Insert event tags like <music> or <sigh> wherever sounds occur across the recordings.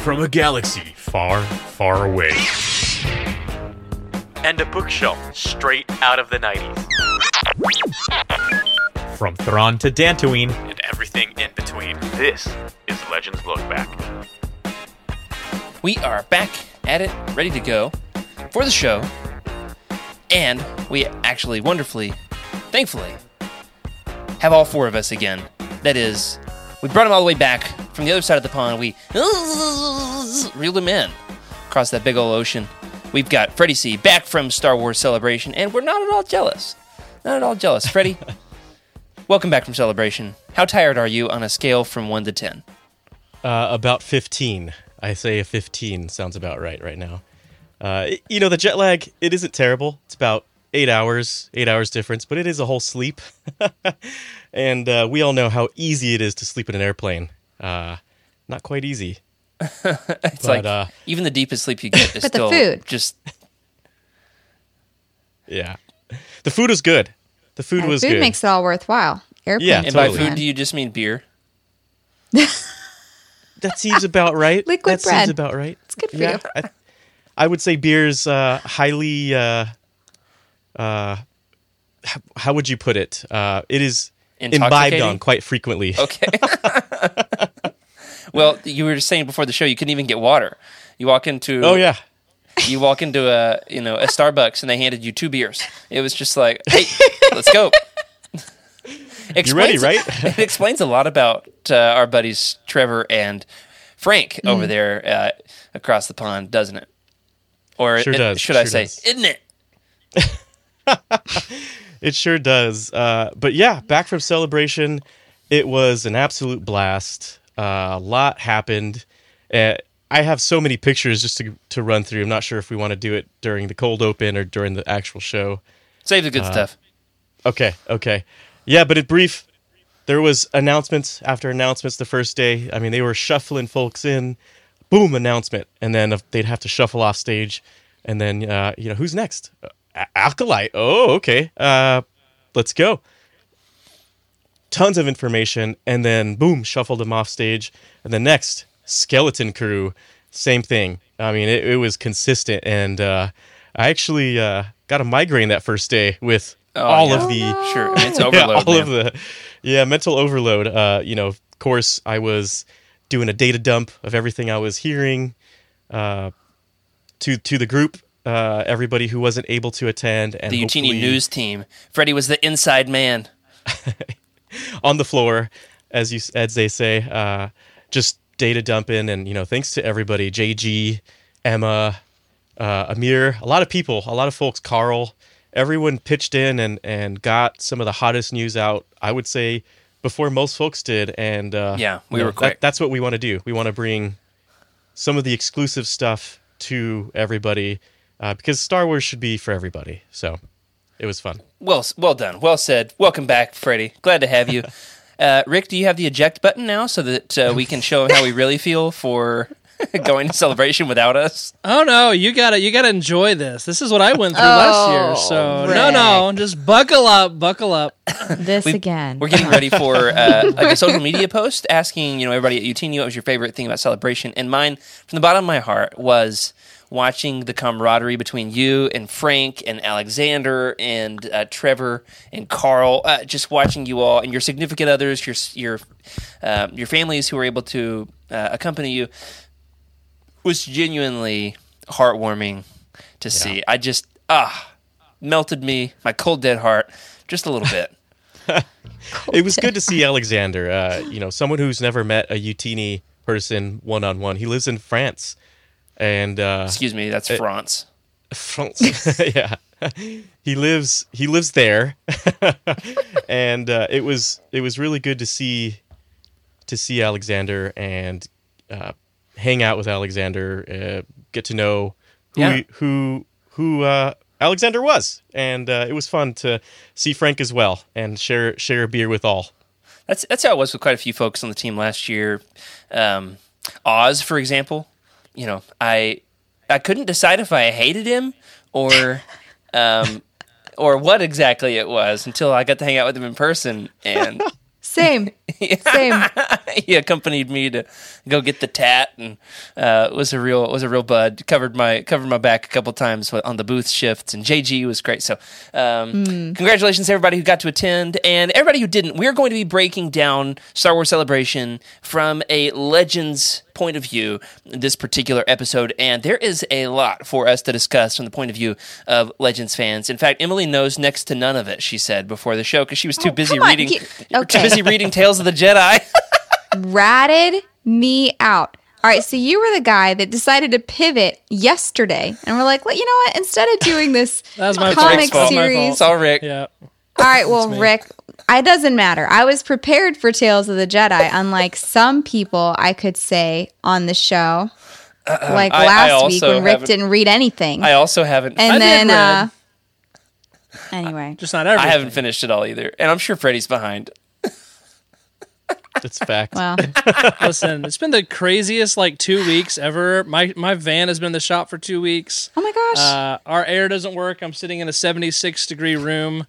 from a galaxy far, far away. And a bookshelf straight out of the 90s. From Thrawn to Dantooine, And everything in between. This is Legends Look Back. We are back at it, ready to go for the show. And we actually, wonderfully, thankfully, have all four of us again. That is, we brought him all the way back from the other side of the pond. We reeled him in across that big old ocean. We've got Freddie C back from Star Wars Celebration, and we're not at all jealous. Not at all jealous. Freddie, <laughs> welcome back from Celebration. How tired are you on a scale from 1 to 10? Uh, about 15. I say a 15 sounds about right right now. Uh, you know, the jet lag, it isn't terrible. It's about eight hours, eight hours difference, but it is a whole sleep. <laughs> and uh, we all know how easy it is to sleep in an airplane. Uh, not quite easy. <laughs> It's But, like uh, even the deepest sleep you get <laughs> is But the still food. just Yeah. The food was good. The food was food good. makes it all worthwhile. Airplane Yeah, And food, by food, do you just mean beer? <laughs> that seems about right. Liquid that bread. seems about right. It's good for yeah, you. I, I would say beer's uh, highly. Uh, uh, how would you put it? Uh, it is imbibed on quite frequently. <laughs> Okay. <laughs> well, you were just saying before the show you couldn't even get water. You walk into Oh yeah, you walk into a you know a Starbucks and they handed you two beers. It was just like, hey, let's go. <laughs> you ready, right? It explains a lot about uh, our buddies Trevor and Frank over there uh, across the pond, doesn't it? Or Sure it- does, should I say, does. isn't it? It sure does. Uh, but yeah, back from celebration, it was an absolute blast. Uh, a lot happened. Uh, I have so many pictures just to to run through. I'm not sure if we want to do it during the cold open or during the actual show. Save the good Uh, stuff. Okay, okay. Yeah, but in brief, there was announcements after announcements the first day. I mean, they were shuffling folks in. Boom, announcement, and then they'd have to shuffle off stage, and then uh, you know who's next? Acolyte. Oh, okay. Uh, let's go. Tons of information, and then boom, shuffled them off stage, and the next Skeleton Crew, same thing. I mean, it, it was consistent, and uh, I actually uh, got a migraine that first day with all yeah. of the Sure, <laughs> it's yeah, all man. of the yeah mental overload uh you know of course i was doing a data dump of everything i was hearing uh to to the group uh everybody who wasn't able to attend and the Youtini news team. Freddie was the inside man. <laughs> on the floor as you as they say uh just data dumping and you know thanks to everybody jg emma uh amir a lot of people a lot of folks carl everyone pitched in and and got some of the hottest news out i would say before most folks did and uh Yeah, we you know, were quick. that- that's what we want to do we want to bring some of the exclusive stuff to everybody uh, because star wars should be for everybody so it was fun Well, well done. Well said. Welcome back, Freddie. Glad to have you. <laughs> Uh, Rick, do you have the eject button now so that uh, we can show how we really feel for <laughs> going to celebration without us? Oh no, you gotta you gotta enjoy this. This is what I went through last year. So no, no, just buckle up, buckle up. <laughs> This we, again. We're getting ready for uh, like a social media post asking you know everybody at Youtini what was your favorite thing about celebration, and mine from the bottom of my heart was watching the camaraderie between you and Frank and Alexander and uh, Trevor and Carl. Uh, just watching you all and your significant others, your your uh, your families who were able to uh, accompany you was genuinely heartwarming to see. I just ah melted me my cold dead heart just a little bit. <laughs> it was good to see Alexander. Uh, you know, someone who's never met a Youtini person one on one. He lives in France, and uh, Excuse me, that's France. France. <laughs> yeah, he lives he lives there, <laughs> and uh, it was it was really good to see to see Alexander and uh, hang out with Alexander, uh, get to know who Yeah. he- who who uh, Alexander was, and uh, it was fun to see Frank as well and share share a beer with all. That's that's how it was with quite a few folks on the team last year. Um, Oz, for example, you know, I I couldn't decide if I hated him or <laughs> um, or what exactly it was until I got to hang out with him in person, and <laughs> Same. <laughs> Same. he accompanied me to go get the tat, and uh, was a real was a real bud. Covered my covered my back a couple times on the booth shifts, and JG was great. So, um, congratulations to everybody who got to attend, and everybody who didn't. We're going to be breaking down Star Wars Celebration from a Legends point of view this particular episode, and there is a lot for us to discuss from the point of view of Legends fans. In fact, Emily knows next to none of it. She said before the show because she was too Oh, busy reading. You- Too busy reading Tales of the Jedi. <laughs> ratted me out. All right, so you were the guy that decided to pivot yesterday, and we're like, well, you know what? Instead of doing this That was my comic fault. Series, it's all Rick. Yeah. all right, well, Rick, it doesn't matter. I was prepared for Tales of the Jedi, unlike some people I could say on the show, like I- I last week when Rick didn't read anything, I also haven't. and I did then read. uh, anyway, Just not everything. I haven't finished it all either, and I'm sure Freddie's behind. It's fact. well, <laughs> Listen, it's been the craziest like two weeks ever. My my van has been in the shop for two weeks. oh my gosh, Uh, our air doesn't work. I'm sitting in a 76 degree room.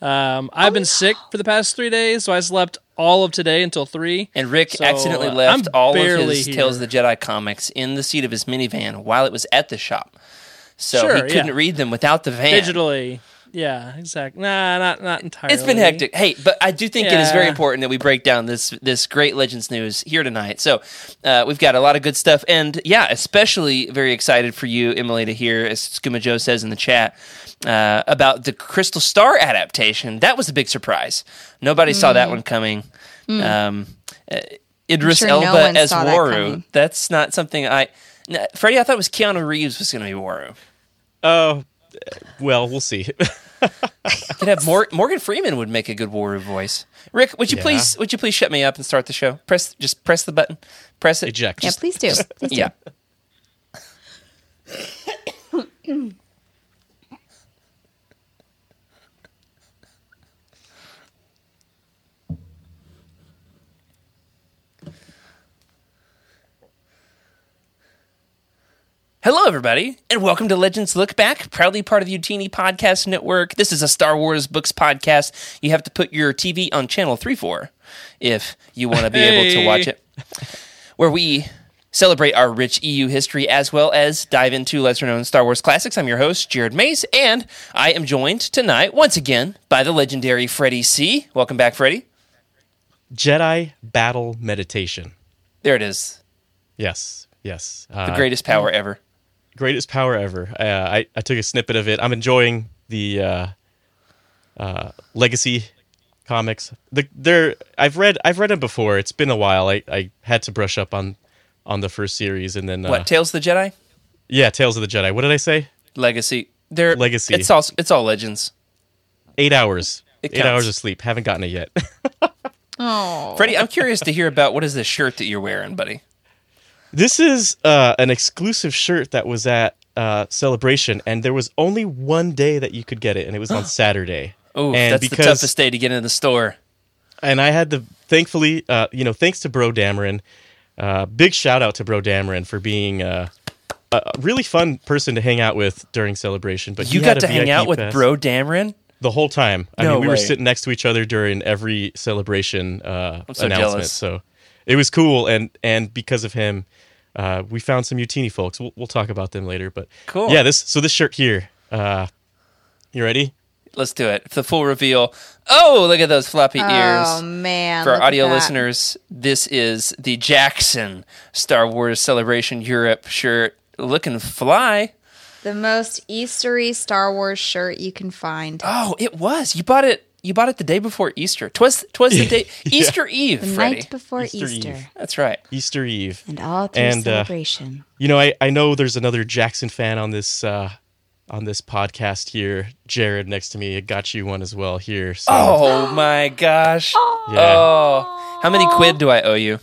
Um, I've been sick for the past three days, so I slept all of today until three. And Rick So, accidentally uh, left I'm all of his here. Tales of the Jedi comics in the seat of his minivan while it was at the shop. So Sure, he couldn't yeah. read them without the van. digitally. Yeah, exactly. Nah, not not entirely. It's been hectic. Hey, but I do think it is very important that we break down this this great Legends news here tonight. So uh, we've got a lot of good stuff, and yeah, especially very excited for you, Emily, to hear as Skuma Joe says in the chat uh, about the Crystal Star adaptation. That was a big surprise. Nobody saw that one coming. Um, uh, Idris sure Elba one as saw that Waru—that's not something I. N- Freddie, I thought it was Keanu Reeves was going to be Waru. Oh, well, we'll see. <laughs> Could have Mor- Morgan Freeman would make a good Waru voice. Rick, would you Yeah. please would you please shut me up and start the show? Press just press the button. Press it. Eject. yeah, please do. <laughs> Please do. <coughs> <coughs> <coughs> Hello, everybody, and welcome to Legends Look Back, proudly part of the Youtini Podcast Network. This is a Star Wars books podcast. You have to put your TV on channel 3 4 if you want to be able to watch it, where we celebrate our rich EU history as well as dive into lesser known Star Wars classics. I'm your host, Jared Mays, and I am joined tonight once again by the legendary Freddie C. Welcome back, Freddie. Jedi Battle Meditation. There it is. Yes, yes. The Uh, greatest power ever. Greatest power ever. Uh, I I took a snippet of it. I'm enjoying the uh, uh, legacy comics. The they're I've read I've read them before. It's been a while. I, I had to brush up on on the first series and then uh, What, Tales of the Jedi? yeah, Tales of the Jedi. What did I say? Legacy. They're, Legacy. It's all, it's all legends. Eight hours. Eight hours of sleep. Haven't gotten it yet. <laughs> Oh, Freddie, I'm curious to hear about what is this shirt that you're wearing, buddy? This is uh, an exclusive shirt that was at uh, Celebration, and there was only one day that you could get it, and it was on <gasps> Saturday. Oh, and that's the toughest day to get in the store. and I had the thankfully, uh, you know, thanks to Bro Dameron, uh, big shout out to Bro Dameron for being uh, a really fun person to hang out with during celebration. But You got to hang VIP out with pass Bro Dameron? the whole time. I No mean, we were sitting next to each other during every celebration uh, so announcement. jealous. So it was cool, and and because of him, uh, we found some Youtini folks. We'll, we'll talk about them later, but Cool. Yeah, this so this shirt here. Uh, you ready? Let's do it. The full reveal. Oh, look at those floppy oh ears. Oh man! For our audio listeners, this is the Jaxxon Star Wars Celebration Europe shirt. Looking fly. the most Eastery Star Wars shirt you can find. Oh, it was. You bought it. You bought it the day before Easter. Twas twas the <laughs> day <laughs> Easter Eve, the Freddie. night before Easter Easter, Eve. That's right. Easter Eve. and all through And, uh, celebration. You know, I, I know there's another Jaxxon fan on this uh, on this podcast here. Jared next to me. I got you one as well here. So Oh my gosh. <gasps> yeah. Oh, how many quid do I owe you?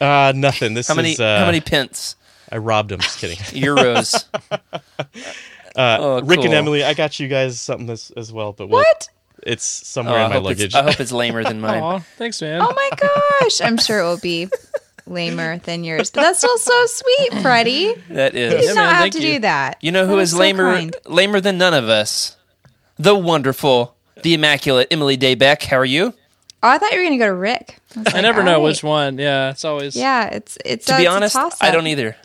Uh, nothing. This How many? is uh, how many pence? I robbed him. Just kidding. <laughs> Euros. Uh, Oh, Rick and. Emily, I got you guys something as, as well, but we'll, What? It's Oh, somewhere I, in my hope it's, luggage. I hope <laughs> it's lamer than mine. Aw, thanks, man. Oh my gosh! I'm sure it will be lamer than yours, but that's still so sweet, Freddie. That is. You That did. Yeah, not man, have to you. do that. You know who That is was so lamer kind. lamer than none of us? The wonderful, the immaculate Emily Daybeck. How are you? Oh, I thought you were gonna go to Rick. was I like, never know right. which one. Yeah, it's always. Yeah, it's it's. To uh, be it's honest, I don't either.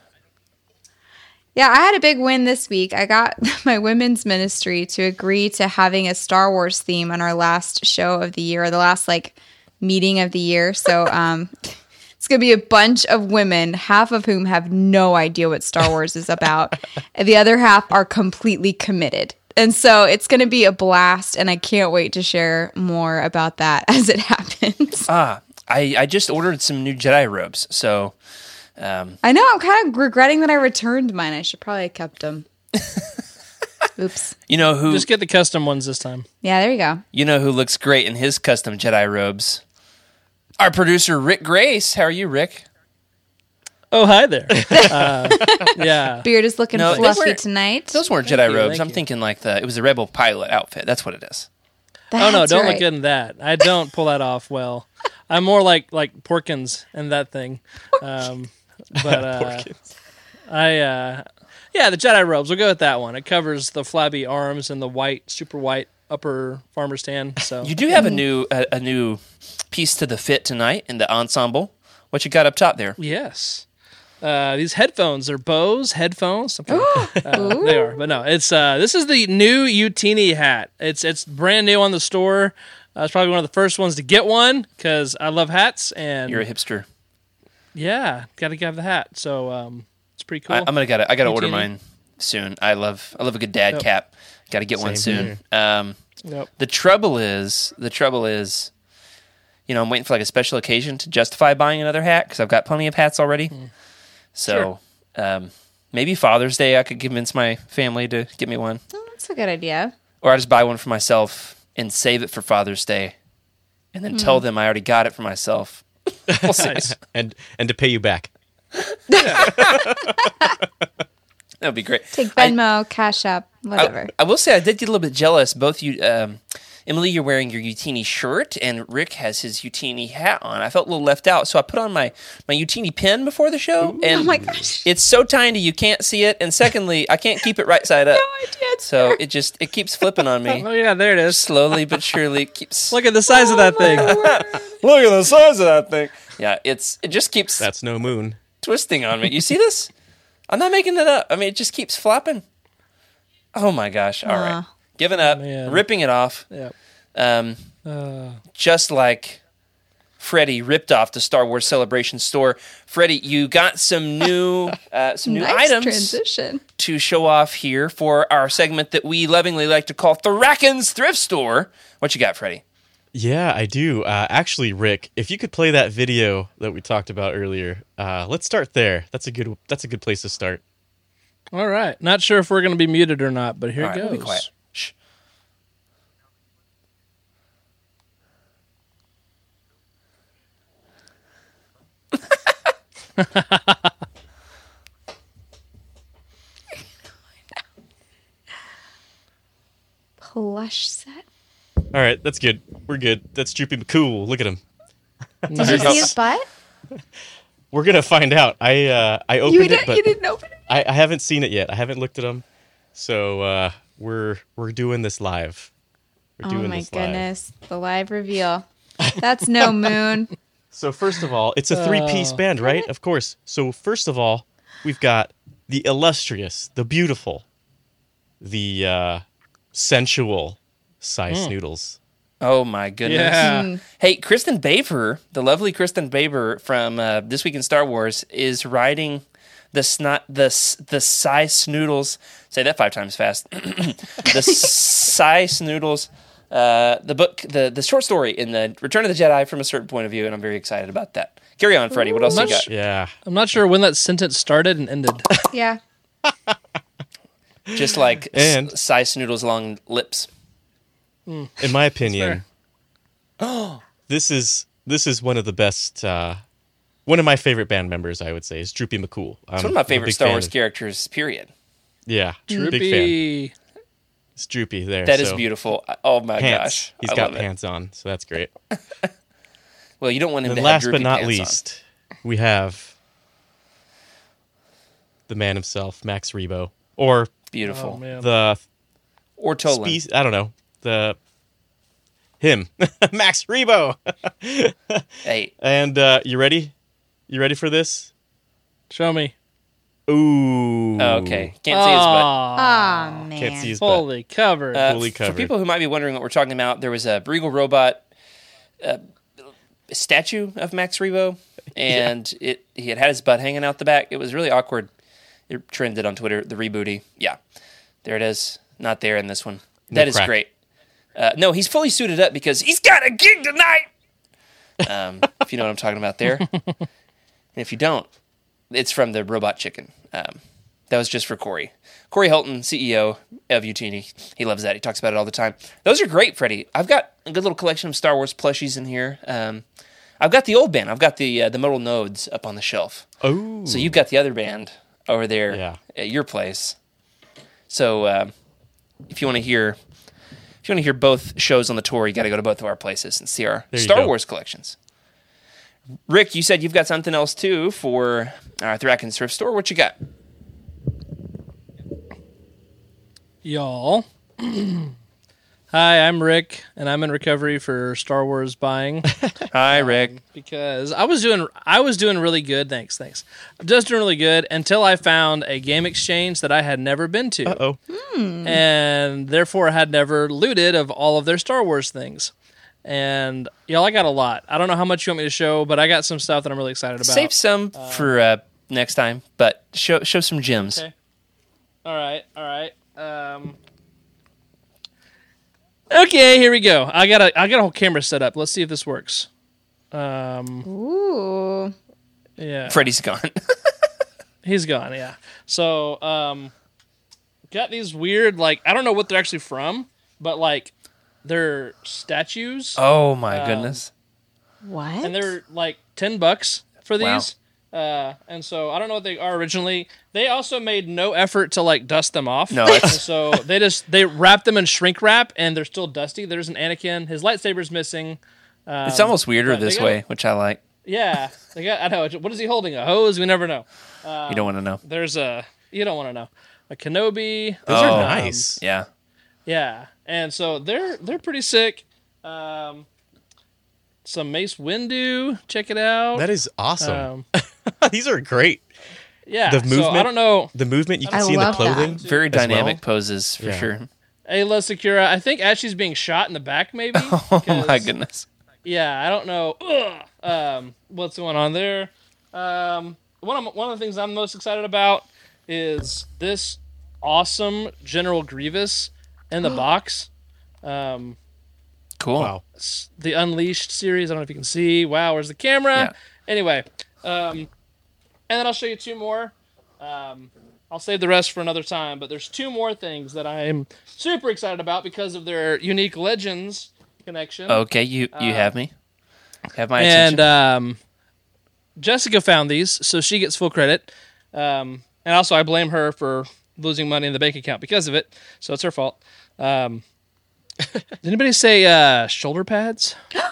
Yeah, I had a big win this week. I got <laughs> my women's ministry to agree to having a Star Wars theme on our last show of the year, or the last like meeting of the year. So <laughs> um it's gonna be a bunch of women, half of whom have no idea what Star Wars is about, and <laughs> the other half are completely committed. And so it's going to be a blast, and I can't wait to share more about that as it happens. Ah, I, I just ordered some new Jedi robes, so um, I know I'm kind of regretting that I returned mine. I should probably have kept them. <laughs> Oops. you know who Just get the custom ones this time. Yeah, there you go. you know who looks great in his custom Jedi robes. Our producer Rick Grace. How are you, Rick? Oh, hi there. <laughs> uh, yeah. Beard is looking No, fluffy weren't- tonight. Those weren't Thank Jedi you, robes. I'm you. thinking like the it was a Rebel pilot outfit. That's what it is. Oh no, don't right. look good in that. I don't pull that off well. I'm more like like Porkins and that thing. Um, <laughs> but uh, I uh, yeah, the Jedi robes. We'll go with that one. It covers the flabby arms and the white, super white upper farmer's tan. So You do have a new a, a new piece to the fit tonight in the ensemble. What you got up top there? yes. Uh, these headphones are Bose headphones. Something <gasps> uh, they are, but no, it's uh, this is the new Youtini hat. It's it's brand new on the store. I was probably one of the first ones to get one because I love hats and You're a hipster. Yeah, got to have the hat. So um, it's pretty cool. I, I'm gonna gotta I gotta order mine soon. I love I love a good dad Yep. cap. Got to get one soon. Um, Yep. the trouble is the trouble is, you know, I'm waiting for like a special occasion to justify buying another hat because I've got plenty of hats already. So um, maybe Father's Day I could convince my family to get me one, Oh, that's a good idea. or I just buy one for myself and save it for Father's Day, and then tell them I already got it for myself. We'll <laughs> and and to pay you back. That would be great. Take I- Venmo, Cash App, whatever. I, I will say I did get a little bit jealous. Both you, um, Emily, you're wearing your Youtini shirt, and Rick has his Youtini hat on. I felt a little left out, so I put on my my Youtini pin before the show, and oh my gosh. it's so tiny you can't see it. And secondly, I can't keep it right side <laughs> up, No I did. so it just it keeps flipping on me. <laughs> Oh yeah, there it is. slowly but surely. It keeps Look at the size of that oh thing. <laughs> look at the size of that thing. Yeah, it's it just keeps That's no moon. twisting on me. You see this? I'm not making it up. I mean, it just keeps flopping. Oh my gosh! All right, Aw. Giving up, Man. ripping it off. Yep. Um, Uh, just like Freddie ripped off the Star Wars Celebration store. Freddie, you got some <laughs> new uh, some new nice items transition. to show off here for our segment that we lovingly like to call Thrackan's Thrift Store. What you got, Freddie? Yeah, I do. Uh, actually, Rick, if you could play that video that we talked about earlier, uh, let's start there. That's a good. That's a good place to start. all right. Not sure if we're going to be muted or not, but here All it right, goes. we'll be quiet. Shh. <laughs> Plush set. All right, that's good. We're good. That's Droopy McCool. Look at him. Did you see his butt? <laughs> We're gonna find out. I uh, I opened You, it, didn't, but you didn't open it? I, I haven't seen it yet. I haven't looked at them. So uh, we're we're doing this live. We're Oh doing my this live. goodness. The live reveal. That's no moon. <laughs> So first of all, it's a three-piece Oh. band, right? Of course. So first of all, we've got the illustrious, the beautiful, the uh, sensual Sy Snootles. Oh my goodness. Yeah. Hey, Kristin Baver, the lovely Kristin Baver from uh, This Week in Star Wars, is riding the snot the the Sy Snootles. Say that five times fast. <clears throat> the <laughs> Sy Snootles, uh, the book, the the short story in the Return of the Jedi from a certain point of view, and I'm very excited about that. Carry on, Freddie. What else you got? Yeah. I'm not sure when that sentence started and ended. <laughs> Yeah. Just like And- S- Sy Snootles long lips. In my opinion, <gasps> this is this is one of the best. Uh, one of my favorite band members, I would say, is Droopy McCool. It's one of my favorite Star Wars characters. Period. Yeah, big fan. Droopy. It's Droopy there. That is so beautiful. Oh my Pants. gosh, He's I got love it. pants on, so that's great. <laughs> Well, you don't want him And to last have but not pants on. least, we have the man himself, Max Rebo, or Beautiful. Oh the Ortolan. species. I don't know the him, <laughs> Max Rebo. <laughs> Hey, and uh, you ready? You ready for this? Show me. Ooh. oh, okay, can't see his butt. Aw, Oh man. Can't see his butt. fully covered. Uh, fully For covered. people who might be wondering what we're talking about, there was a Regal robot uh, statue of Max Rebo, <laughs> and it he had had his butt hanging out the back. It was really awkward. It trended on Twitter. The rebooty, yeah, there it is. Not there in this one. That is crack. great. Uh, no, he's fully suited up because he's got a gig tonight. Um, if you know what I'm talking about there, <laughs> and if you don't, it's from the Robot Chicken. Um, that was just for Corey. Corey Hilton, CEO of Youtini. He loves that. He talks about it all the time. Those are great, Freddie. I've got a good little collection of Star Wars plushies in here. Um, I've got the old band. I've got the uh, the modal nodes up on the shelf. Oh. So you've got the other band over there Yeah. at your place. So um, if you want to hear, if you want to hear both shows on the tour, you got to go to both of our places and see our There Star. Wars collections. Rick, you said you've got something else too for our Thrackan thrift store. What you got? Y'all. <clears throat> Hi, I'm Rick, and I'm in recovery for Star Wars buying <laughs> Hi, Rick. because I was doing I was doing really good. Thanks, thanks. I'm just doing really good until I found a game exchange that I had never been to, Uh oh. and therefore had never looted of all of their Star Wars things. And y'all, I got a lot. I don't know how much you want me to show, but I got some stuff that I'm really excited about. Save some for uh, next time, but show show some gems. Okay. All right, all right. Um, okay, here we go. I got a I got a whole camera set up. Let's see if this works. Um, Ooh. yeah, Freddie's gone. <laughs> he's gone. Yeah. So, um, got these weird like I don't know what they're actually from, but like they're statues, oh my Um, goodness. What? and they're like ten bucks for Wow. these. Uh, and so I don't know what they are originally. They also made no effort to like dust them off. No, so they just they wrap them in shrink wrap and they're still dusty. There's an Anakin. His lightsaber's missing. it's almost weirder this got- way, which I like. Yeah, they got. I know. What is he holding? A hose? We never know. you don't want to know. There's a. You don't want to know. A Kenobi. Those Oh. are nice. Yeah. Yeah, and so they're they're pretty sick. Um, some Mace Windu. Check it out. that is awesome. Um, <laughs> These are great. yeah. The So I don't know. The movement you can I see in the love that. clothing. Very as well. dynamic poses for Yeah. sure. Aayla Secura. I think as she's being shot in the back, maybe. <laughs> Oh my goodness. Yeah, I don't know. Ugh. Um, what's going on there? Um, one of one of the things I'm most excited about is this awesome General Grievous in the box. Um, Cool. Wow. the Unleashed series. I don't know if you can see. Wow, where's the camera? Yeah. Anyway, um, and then I'll show you two more. Um, I'll save the rest for another time. But there's two more things that I'm super excited about because of their unique Legends connection. Okay, you you have me. Have my and attention. um, Jessica found these, so she gets full credit. Um, and also, I blame her for losing money in the bank account because of it, so it's her fault. Um, <laughs> did anybody say uh, shoulder pads? <gasps>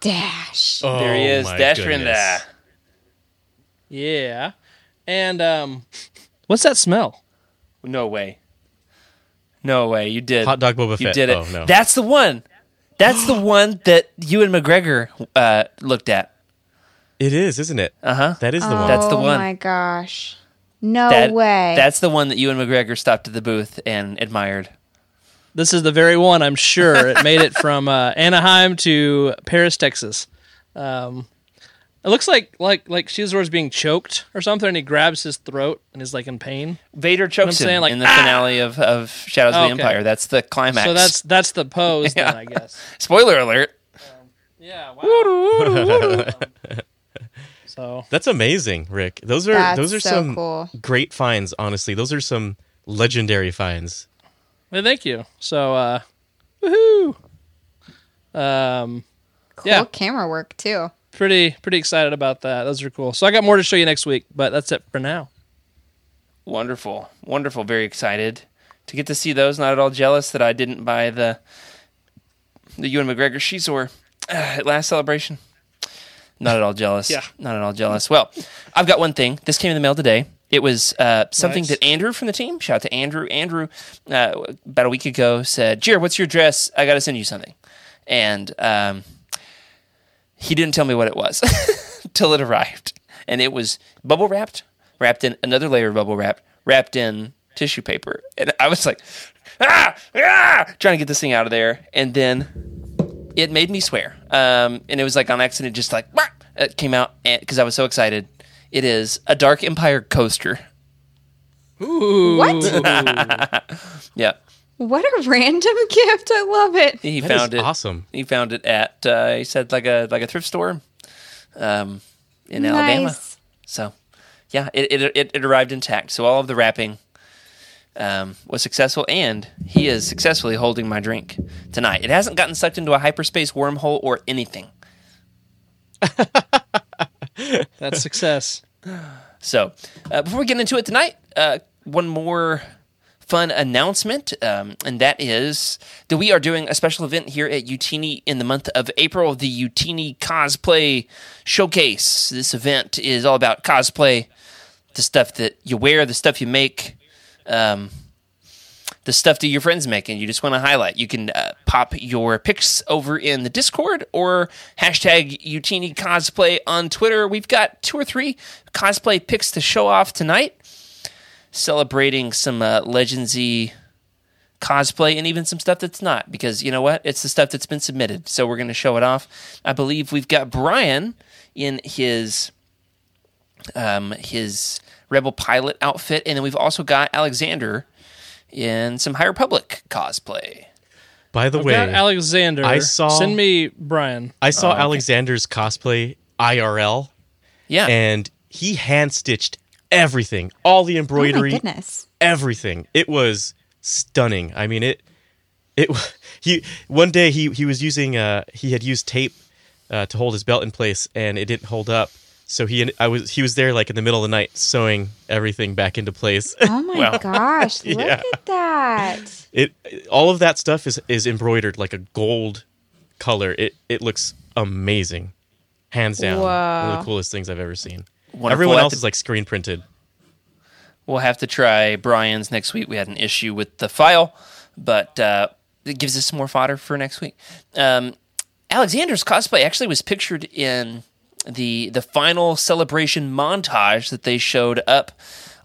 Dash. Oh, there he Oh is, my Dasher in goodness. there. Yeah. And um, what's that smell? No way. No way. You did. Hot dog Boba You did it. Oh, no. That's the one. That's the one that you and McGregor uh, looked at. it is, isn't it? Uh huh. That is the one. That's the Oh one. my gosh. No That, way. That's the one that you and McGregor stopped at the booth and admired. This is the very one, I'm sure. It made it from uh, Anaheim to Paris, Texas. Um, it looks like like like Xizor's being choked or something, and he grabs his throat and is like in pain. Vader chokes him saying, like, in the "Ah!" finale of, of Shadows of the Okay. Empire. That's the climax. So that's that's the pose, <laughs> Yeah. then I guess. spoiler alert. Yeah. Wow. <laughs> so That's amazing, Rick. Those are That's those are so some cool. great finds. Honestly, those are some legendary finds. well, thank you. So uh, woohoo. Um, cool yeah. camera work too. pretty pretty excited about that. Those are cool. So I got more to show you next week, but that's it for now. Wonderful, wonderful. Very excited to get to see those. Not at all jealous that I didn't buy the the Ewan McGregor Xizor uh, at last celebration. Not at all jealous. Yeah. Not at all jealous. Well, I've got one thing. This came in the mail today. It was uh, something Nice. that Andrew from the team, shout out to Andrew. Andrew, uh, about a week ago, said, Jared, what's your address? I got to send you something. And um, he didn't tell me what it was <laughs> till it arrived. And it was bubble wrapped, wrapped in another layer of bubble wrap, wrapped in tissue paper. And I was like, ah, ah, trying to get this thing out of there. And then it made me swear. Um, and it was like on accident, just like! It came out because I was so excited. It is a Dark Empire coaster. What? <laughs> Yeah. What a random <laughs> gift. I love it. He That found is it. awesome. He found it at uh, he said like a like a thrift store um, in Alabama. So yeah, it, it it it arrived intact. So all of the wrapping um, was successful, and he is successfully holding my drink tonight. It hasn't gotten sucked into a hyperspace wormhole or anything. <laughs> That's success. So, uh, before we get into it tonight, uh, one more fun announcement, um, and that is that we are doing a special event here at Youtini in the month of April, the Youtini Cosplay Showcase. This event is all about cosplay, the stuff that you wear, the stuff you make, um, the stuff that your friends make and you just want to highlight, you can uh, pop your pics over in the Discord or hashtag Youtini Cosplay on Twitter. We've got two or three cosplay pics to show off tonight, celebrating some uh, Legendsy cosplay and even some stuff that's not because you know what? It's the stuff that's been submitted. So we're going to show it off. I believe we've got Brian in his um, his Rebel Pilot outfit, and then we've also got Alexander in some High Republic cosplay. By the I've way, got Alexander. I saw- Send me Brian. I saw okay. Alexander's cosplay IRL, Yeah, and he hand stitched everything, all the Oh my embroidery, goodness. everything. It was stunning. I mean, it it <laughs> he one day he he was using uh he had used tape uh, to hold his belt in place, and it didn't hold up. So he I was he was there like in the middle of the night sewing everything back into place. <laughs> Oh my Well, gosh. <laughs> Look yeah. at that. it all of that stuff is is embroidered like a gold color. It it looks amazing, hands down. One of the coolest things I've ever seen. Wonderful. Everyone else have is like screen printed. We'll have to try Brian's next week. We had an issue with the file, but uh, it gives us some more fodder for next week. Um, Alexander's cosplay actually was pictured in the the final celebration montage that they showed up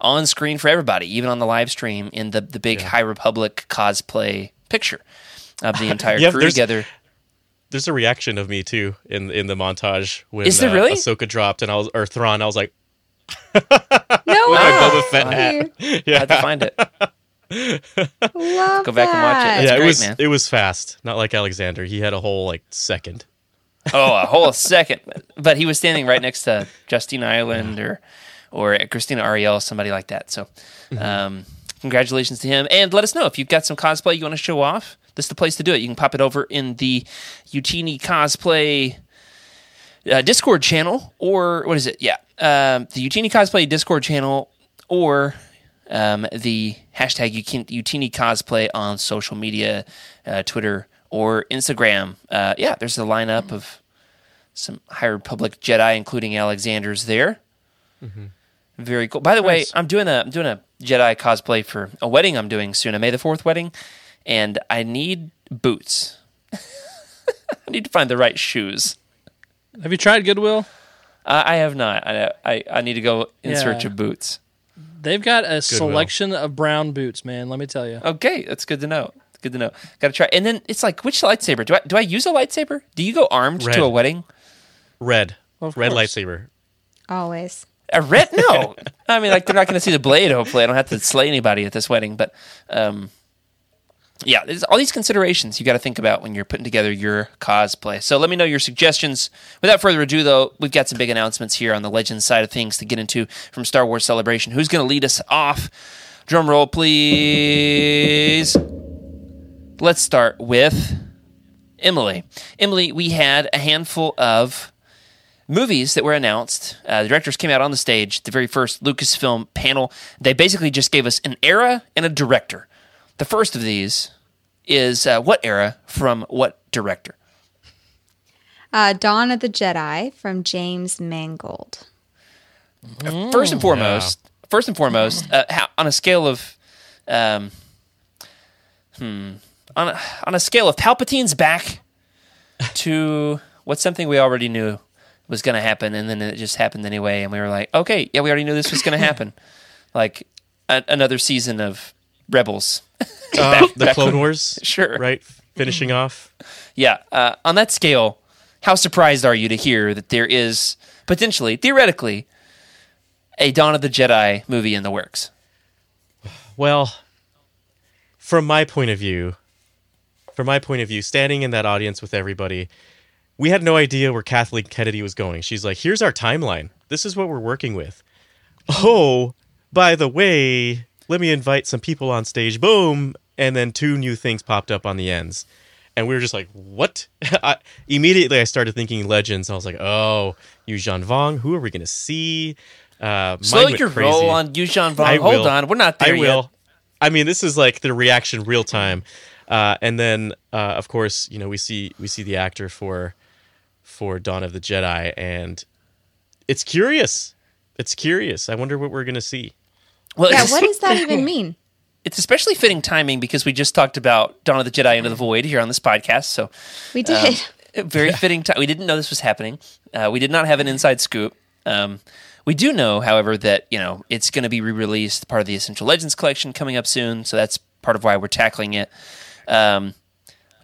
on screen for everybody, even on the live stream in the the big High Republic cosplay picture of the <laughs> entire Yeah, crew there's- together. There's a reaction of me too in in the montage when Is there uh, really? Ahsoka dropped and I was or Thrawn. I was like, No <laughs> way. Boba Fett hat. I <laughs> yeah, had to find it. Love Go back and watch it. That's yeah. It great, was man. it was fast, not like Alexander. He had a whole like second. Oh, a whole second. But he was standing right next to Justina Ireland or or Christina Ariel, somebody like that. So, um, congratulations to him. And let us know if you've got some cosplay you want to show off. This is the place to do it. You can pop it over in the Youtini cosplay uh, Discord channel, or what is it? Yeah, um, the Youtini cosplay Discord channel, or um, the hashtag Youtini cosplay on social media, uh, Twitter or Instagram. Uh, yeah, there's a lineup of some High Republic Jedi, including Alexander's there. Very cool. By the way, I'm doing a I'm doing a Jedi cosplay for a wedding I'm doing soon, a May the Fourth wedding, and I need boots. <laughs> I need to find the right shoes. Have you tried Goodwill? Uh, I have not. I, I I need to go in Yeah. search of boots. They've got a selection of brown boots, man. Let me tell you. Okay, that's good to know. It's good to know. Got to try. And then it's like, which lightsaber do I do? I use a lightsaber? Do you go armed Red. to a wedding? Red, Of red course. lightsaber. Always. A red? No. <laughs> I mean, like they're not going to see the blade. Hopefully, I don't have to slay anybody at this wedding. But um, yeah, there's all these considerations you got to think about when you're putting together your cosplay. So let me know your suggestions. Without further ado, though, we've got some big announcements here on the Legends side of things to get into from Star Wars Celebration. Who's going to lead us off? Drum roll, please. Let's start with Emily. Emily, we had a handful of movies that were announced. Uh, the directors came out on the stage, the very first Lucasfilm panel. They basically just gave us an era and a director. The first of these is uh, what era from what director? Uh, Dawn of the Jedi from James Mangold. First and foremost, first and foremost, uh, how, on a scale of, um, hmm, on a, on a scale of Palpatine's back to what's something we already knew was going to happen, and then it just happened anyway, and we were like, okay, yeah, we already knew this was going to happen, <laughs> like a, another season of Rebels. Uh, <laughs> the back Clone when- Wars, <laughs> Sure. right? Finishing off. Yeah. Uh, on that scale, how surprised are you to hear that there is potentially, theoretically, a Dawn of the Jedi movie in the works? Well, from my point of view, from my point of view, standing in that audience with everybody, we had no idea where Kathleen Kennedy was going. She's like, "Here's our timeline. This is what we're working with." Oh, by the way, let me invite some people on stage. Boom, and then two new things popped up on the ends. And we were just like, "What?" <laughs> I, immediately, I started thinking Legends. I was like, "Oh, Yuuzhan Vong. Who are we going to see?" Uh, Slow your crazy. roll on Yuuzhan Vong. I Hold will. on, we're not there I will. yet. I mean, this is like the reaction real time, uh, and then uh, of course, you know, we see we see the actor for for Dawn of the Jedi, and it's curious. It's curious. I wonder what we're gonna see. Well, Yeah, what does that even mean? it's especially fitting timing because we just talked about Dawn of the Jedi Into the Void here on this podcast. So We did. <laughs> very fitting time. We didn't know this was happening. Uh, we did not have an inside scoop. Um, we do know, however, that you know it's going to be re-released, part of the Essential Legends collection coming up soon. So that's part of why we're tackling it. Um,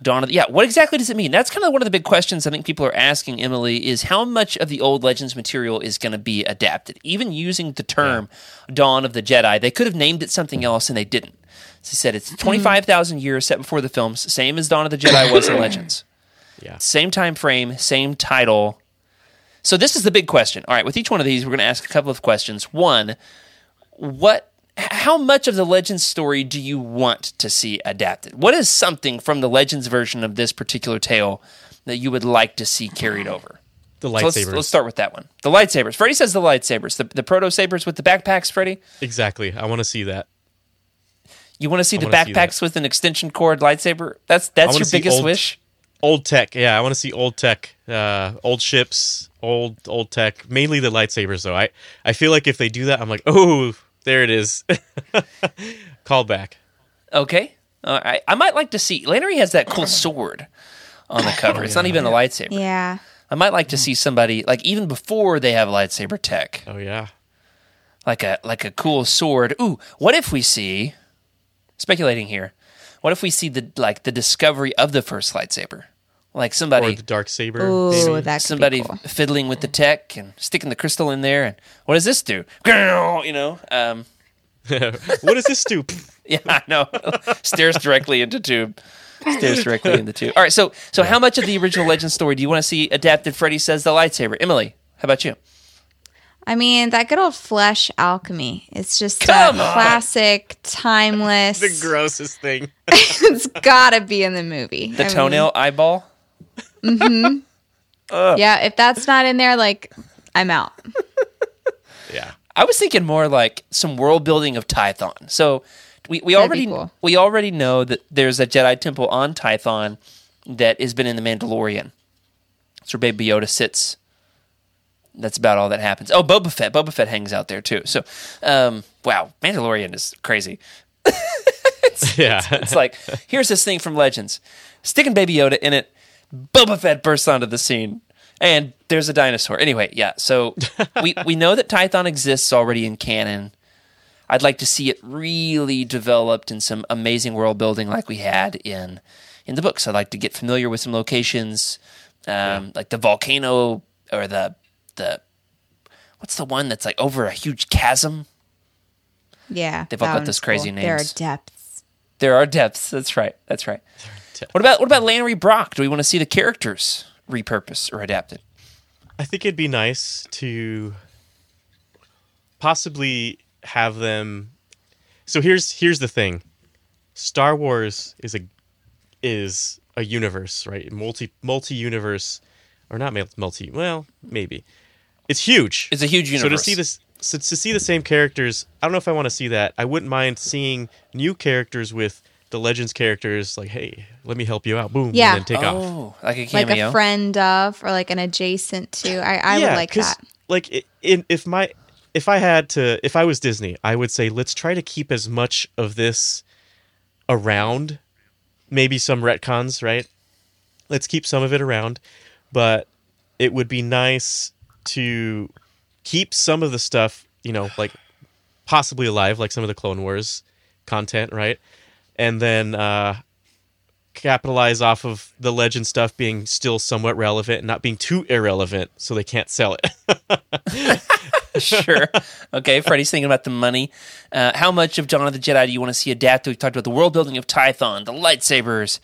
Dawn of the, yeah, what exactly does it mean? That's kind of one of the big questions I think people are asking Emily is how much of the old Legends material is going to be adapted? Even using the term Dawn of the Jedi, they could have named it something else and they didn't. So they said it's 25,000 years set before the films, same as Dawn of the Jedi was in <coughs> Legends. Yeah. Same time frame, same title. So this is the big question. All right, with each one of these, we're going to ask a couple of questions. One, what how much of the Legends story do you want to see adapted? What is something from the Legends version of this particular tale that you would like to see carried over? The So let's, lightsabers. let's start with that one. The lightsabers. Freddie says the lightsabers. The, the proto sabers with the backpacks, Freddie? exactly. I want to see that. You want to see I the wanna see backpacks with an extension cord lightsaber? That's that's your biggest old- wish? Old tech. Yeah, I want to see old tech. Uh, old ships. Old old tech. Mainly the lightsabers, though. I I feel like if they do that, I'm like, oh, there it is. <laughs> Called back. Okay. Uh, I, I might like to see. Lanoree has that cool sword on the cover. It's not even a lightsaber. yeah. I might like to see somebody like even before they have lightsaber tech, Oh yeah. like a like a cool sword. Ooh, what if we see? Speculating here. What if we see the like the discovery of the first lightsaber, like Or somebody the dark saber. Ooh, that could somebody be cool. fiddling with the tech and sticking the crystal in there, and what does this do? You know, um, <laughs> what does this do? <laughs> Yeah, I know. <laughs> Stares directly into tube. Stares directly into tube. All right, so so how much of the original legend story do you want to see adapted? Freddie says the lightsaber. Emily, how about you? I mean, that good old flesh alchemy. It's just Come a on. classic, timeless. the grossest thing. it's gotta be in the movie. The I mean, toenail eyeball. yeah, if that's not in there, like, I'm out. Yeah. I was thinking more like some world building of Tython. So we, we That'd already cool. we already know that there's a Jedi temple on Tython that has been in the Mandalorian. It's where Baby Yoda sits. That's about all that happens. Oh, Boba Fett. Boba Fett hangs out there too. So, um, wow, Mandalorian is crazy. <laughs> Yeah. It's like here's this thing from Legends, sticking Baby Yoda in it. Boba Fett bursts onto the scene, and there's a dinosaur. Anyway, yeah. So <laughs> we we know that Tython exists already in canon. I'd like to see it really developed in some amazing world building like we had in in the books. I'd like to get familiar with some locations, um, like the volcano or the the what's the one that's like over a huge chasm. Yeah. They've all got one's those crazy names. There are depths. There are depths. That's right. That's right. What about what about Lanoree Brock? Do we want to see the characters repurposed or adapted? I think it'd be nice to possibly have them. So here's here's the thing. Star Wars is a is a universe, right? Multi multi universe, or not multi. Well, maybe it's huge. It's a huge universe. So to see this, so to see the same characters, I don't know if I want to see that. I wouldn't mind seeing new characters with the Legends characters. Like, hey, let me help you out. Boom, Yeah. and then take off. Oh, like a cameo. Like a friend of, or like an adjacent to. I, I would like 'cause, that. Like, i- in if my if I had to, if I was Disney, I would say let's try to keep as much of this around. Maybe some retcons, right? Let's keep some of it around, but it would be nice to keep some of the stuff, you know, like possibly alive, like some of the Clone Wars content, right? And then uh, capitalize off of the legend stuff being still somewhat relevant and not being too irrelevant so they can't sell it. <laughs> sure. Okay, Freddie's thinking about the money. Uh, how much of Dawn of the Jedi do you want to see adapted? We talked about the world building of Tython, the lightsabers,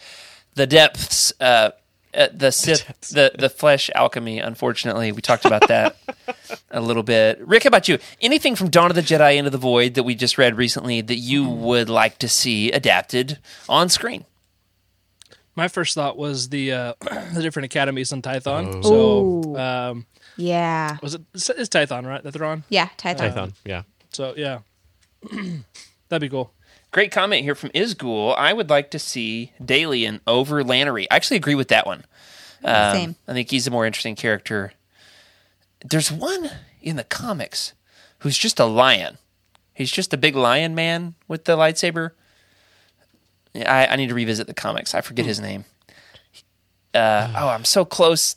the depths, uh, uh, the <laughs> Sith, the, the flesh alchemy. Unfortunately, we talked about that <laughs> a little bit. Rick, how about you? Anything from Dawn of the Jedi Into the Void that we just read recently that you would like to see adapted on screen? My first thought was the uh, <clears throat> the different academies on Tython. Ooh. So um, Yeah. was it it's Tython right that they're on? Yeah, Tython. Python, yeah. So yeah, <clears throat> that'd be cool. Great comment here from Isgul. I would like to see Dalien over Lanoree. I actually agree with that one. Um, Same. I think he's a more interesting character. There's one in the comics who's just a lion. He's just a big lion man with the lightsaber. I, I need to revisit the comics. I forget his name. Uh, oh, I'm so close.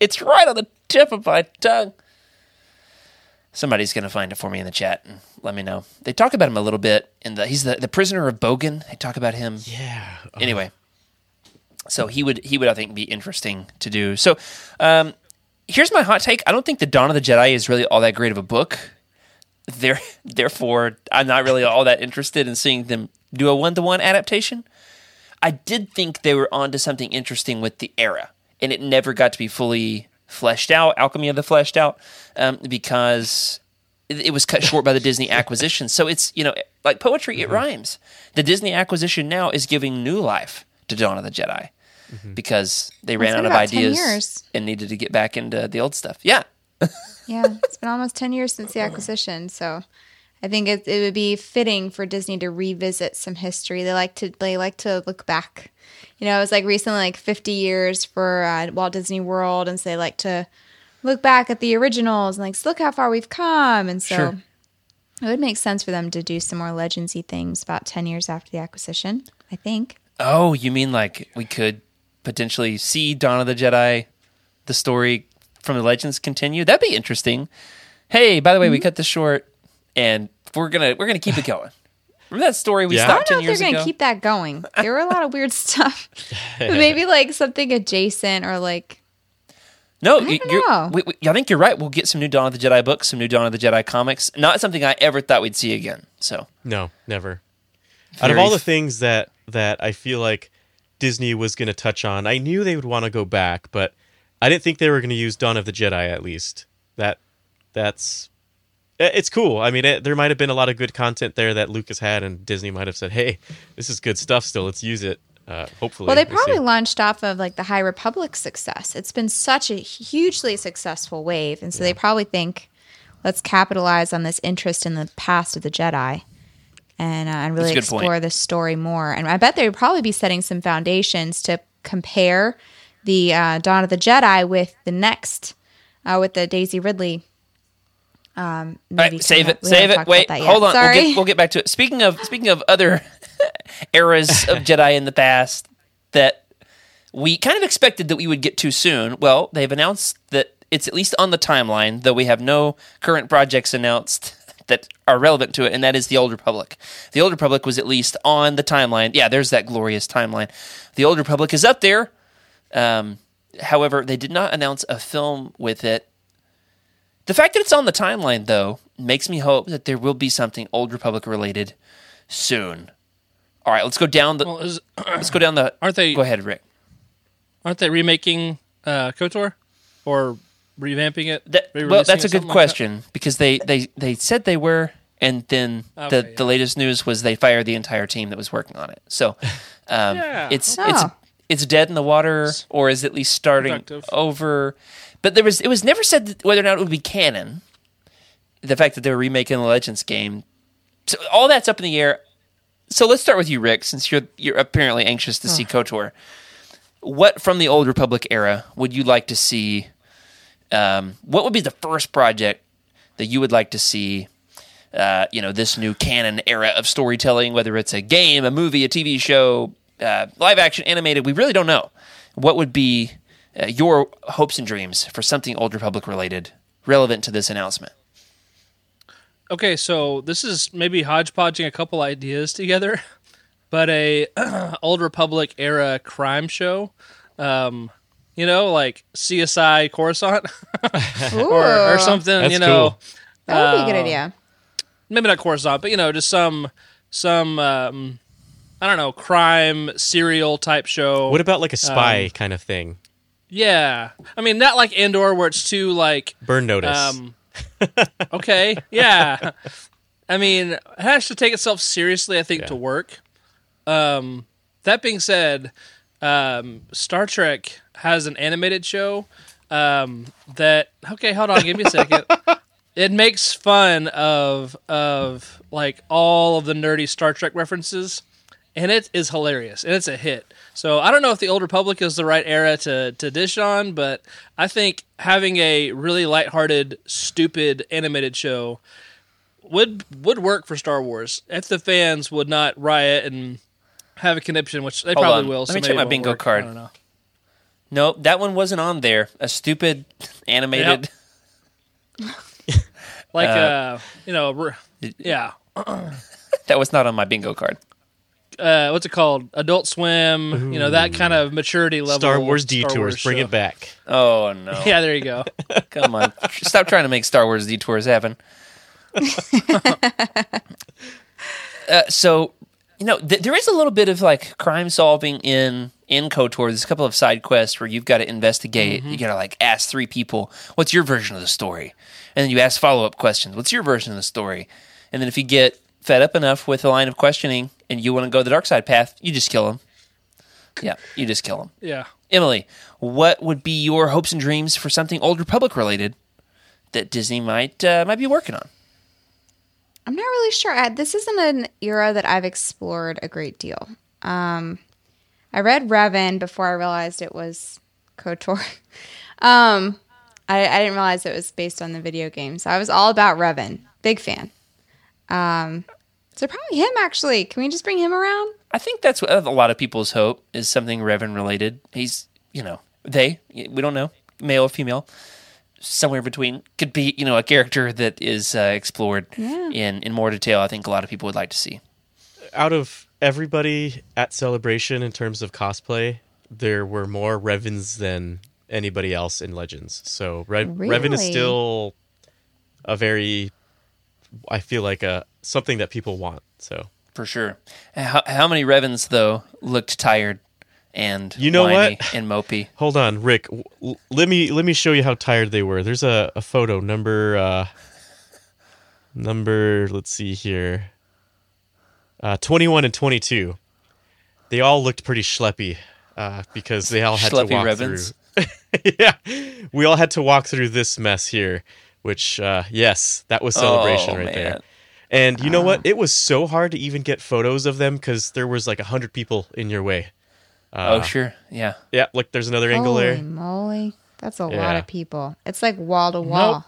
It's right on the tip of my tongue. Somebody's gonna find it for me in the chat and let me know. They talk about him a little bit in the he's the, the prisoner of Bogan. They talk about him. Yeah. Anyway, so he would he would I think be interesting to do. So um, here's my hot take. I don't think the Dawn of the Jedi is really all that great of a book. There, <laughs> therefore, I'm not really all that interested in seeing them do a one to one adaptation. I did think they were onto something interesting with the era, and it never got to be fully fleshed out. Alchemy of the fleshed out, um, because it, it was cut short by the Disney acquisition. So it's you know like poetry, it rhymes. The Disney acquisition now is giving new life to Dawn of the Jedi because they ran out of ideas and needed to get back into the old stuff. Yeah, Yeah, it's been almost 10 years since the <laughs> acquisition. So I think it, it would be fitting for Disney to revisit some history. They like to they like to look back. You know, it was like recently like 50 years for uh, Walt Disney World, and so they like to look back at the originals and like look how far we've come. And so Sure. it would make sense for them to do some more legendsy things about 10 years after the acquisition. I think. Oh, you mean like we could potentially see Dawn of the Jedi, the story from the Legends continue? That'd be interesting. Hey, by the way, we cut this short, and we're gonna we're gonna keep it going. Remember that story we Yeah. I don't ten know if years they're going ago? to keep that going. There were a lot of weird <laughs> stuff. But <laughs> maybe like something adjacent or like no, don't you're, know. we, we, I think you're right. We'll get some new Dawn of the Jedi books, some new Dawn of the Jedi comics. Not something I ever thought we'd see again. So No, never. Out of all the things that that I feel like Disney was going to touch on, I knew they would want to go back, but I didn't think they were going to use Dawn of the Jedi. At least that that's it's cool. I mean, it, there might have been a lot of good content there that Lucas had, and Disney might have said, "Hey, this is good stuff. Still, let's use it." Uh, hopefully, Well, they We'll see. probably launched off of like the High Republic success. It's been such a hugely successful wave, and so they probably think, let's capitalize on this interest in the past of the Jedi, and uh, and really That's point. explore this story more. And I bet they would probably be setting some foundations to compare the uh, Dawn of the Jedi with the next, uh, with the Daisy Ridley. Um, right, save it. Save it. Wait, about that yet. hold on. We'll get, we'll get back to it. Speaking of speaking of other <laughs> eras of Jedi in the past that we kind of expected that we would get too soon. Well, they've announced that it's at least on the timeline, though we have no current projects announced <laughs> that are relevant to it, and that is the Old Republic. The Old Republic was at least on the timeline. Yeah, there's that glorious timeline. The Old Republic is up there. Um, however, they did not announce a film with it. The fact that it's on the timeline, though, makes me hope that there will be something Old Republic related soon. All right, let's go down the. Well, is, let's go down the. <clears throat> aren't they Go ahead, Rick. aren't they remaking uh, Kotor or revamping it? That, well, that's a good something like that? question because they, they, they said they were, and then the, Okay, the yeah. latest news was they fired the entire team that was working on it. So <laughs> um, Yeah. it's Oh. it's it's dead in the water, or is at least starting Productive. over. But there was it was never said that whether or not it would be canon. The fact that they were remaking the Legends game, so all that's up in the air. So let's start with you, Rick, since you're you're apparently anxious to see Kotor. What from the old Republic era would you like to see? Um, what would be the first project that you would like to see. Uh, you know this new canon era of storytelling, whether it's a game, a movie, a TV show, uh, live action, animated. We really don't know. What would be uh, your hopes and dreams for something Old Republic related, relevant to this announcement? Okay, so this is maybe hodgepodging a couple ideas together, <laughs> but a <clears throat> old Republic era crime show, um, you know, like CSI Coruscant <laughs> or, or something. That's you know, cool. That would be a good uh, idea. maybe not Coruscant, but you know, just some some um, I don't know crime serial type show. What about like a spy Um, kind of thing? Yeah, I mean, not like Andor where it's too like Burn notice. Um, okay, yeah. I mean, it has to take itself seriously, I think, Yeah. to work. Um, that being said, um, Star Trek has an animated show um, that. Okay, hold on, give me a second. <laughs> it makes fun of of like all of the nerdy Star Trek references, and it is hilarious, and it's a hit. So I don't know if the Old Republic is the right era to to dish on, but I think having a really lighthearted, stupid animated show would would work for Star Wars if the fans would not riot and have a conniption, which they Hold probably on. will. Let so me check my bingo work. card. I. Nope, that one wasn't on there. A stupid <laughs> animated. <laughs> Like Uh, uh, you know, yeah. <clears throat> That was not on my bingo card. Uh, what's it called? Adult Swim. You know that kind of maturity level. Star Wars Star detours. Wars Bring show. it back. Oh no! <laughs> Yeah, there you go. <laughs> Come on, stop trying to make Star Wars detours happen. <laughs> uh, so, you know, th- there is a little bit of like crime solving in in KOTOR. There's a couple of side quests where you've got to investigate. You got to like ask three people, "What's your version of the story?" And then you ask follow up questions. What's your version of the story? And then if you get fed up enough with the line of questioning and you want to go the dark side path, you just kill them. Yeah, you just kill them. Yeah. Emily, what would be your hopes and dreams for something Old Republic related that Disney might uh, might be working on? I'm not really sure. I, this isn't an era that I've explored a great deal. Um, I read Revan before I realized it was KOTOR. <laughs> um, I, I didn't realize it was based on the video game, so I was all about Revan. Big fan. Um, so probably him actually. Can we just bring him around? I think that's what a lot of people's hope is something Revan related. He's, you know, they, we don't know, male or female, somewhere in between. Could be, you know, a character that is uh, explored Yeah. in, in more detail. I think a lot of people would like to see. Out of everybody at Celebration in terms of cosplay, there were more Revans than anybody else in Legends. So Re- Revan is still a very, I feel like a something that people want. So For sure. How, how many Revans though, looked tired and You know what? and mopey? <laughs> hold on, Rick. w- let me let me show you how tired they were. There's a, a photo number uh, number. Let's see here. Uh, 21 and 22. They all looked pretty schleppy uh, because they all had Schleppy to walk Revans. through. <laughs> yeah, we all had to walk through this mess here. Which, uh, yes, that was celebration Oh, right man. there. And you know what? Ah. It was so hard to even get photos of them because there was like a hundred people in your way. oh, uh, sure. Yeah. Yeah, look, there's another angle Holy there. moly, that's a lot of people. It's like wall to wall.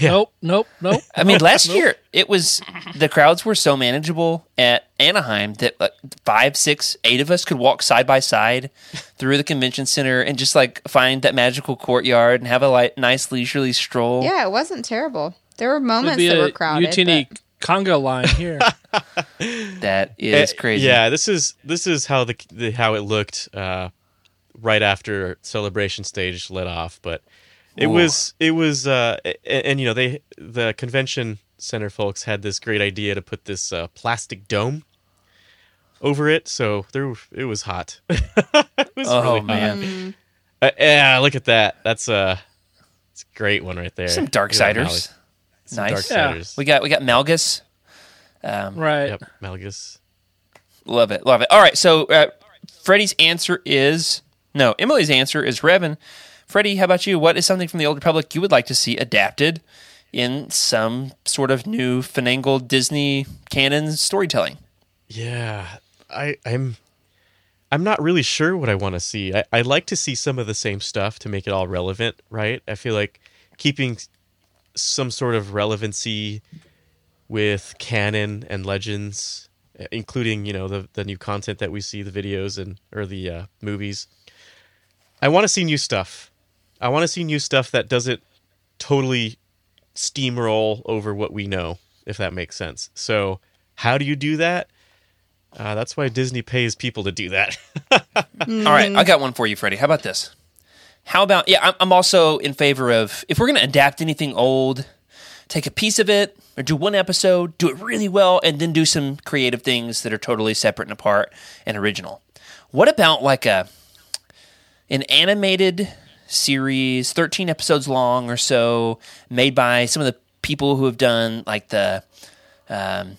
Nope. <laughs> Nope. Nope. I mean, last year it was the crowds were so manageable at Anaheim that like, five, six, eight of us could walk side by side through the convention center and just like find that magical courtyard and have a like, nice leisurely stroll. Yeah, it wasn't terrible. There were moments that were crowded. Youtini but- Congo line here. <laughs> That is Eh, crazy. Yeah, this is this is how the, the how it looked uh, right after celebration stage let off, but it Ooh. was it was uh, and, and you know they the convention center folks had this great idea to put this uh, plastic dome over it, so there it was hot. <laughs> it was Oh really hot. man, Uh, yeah, look at that. That's a it's a great one right there. some Look at that Darksiders. Mal- some Nice. Yeah. We got we got Malgus. Um, right. Yep, Malgus. Love it, love it. All right, so uh, Freddie's answer is no. Emily's answer is Revan. Freddie, how about you? What is something from the Old Republic you would like to see adapted in some sort of new finagled Disney canon storytelling? Yeah, I, I'm. I'm not really sure what I want to see. I, I like to see some of the same stuff to make it all relevant, right? I feel like keeping some sort of relevancy with canon and legends, uh, including you know the the new content that we see, the videos and or the uh, movies. I want to see new stuff. I want to see new stuff that doesn't totally steamroll over what we know, if that makes sense. So, how do you do that? Uh, that's why Disney pays people to do that. <laughs> All right, I got one for you, Freddie. How about this? How about yeah? I'm, also in favor of if we're going to adapt anything old, take a piece of it or do one episode, do it really well, and then do some creative things that are totally separate and apart and original. What about like a an animated series, 13 episodes long or so, made by some of the people who have done like the um,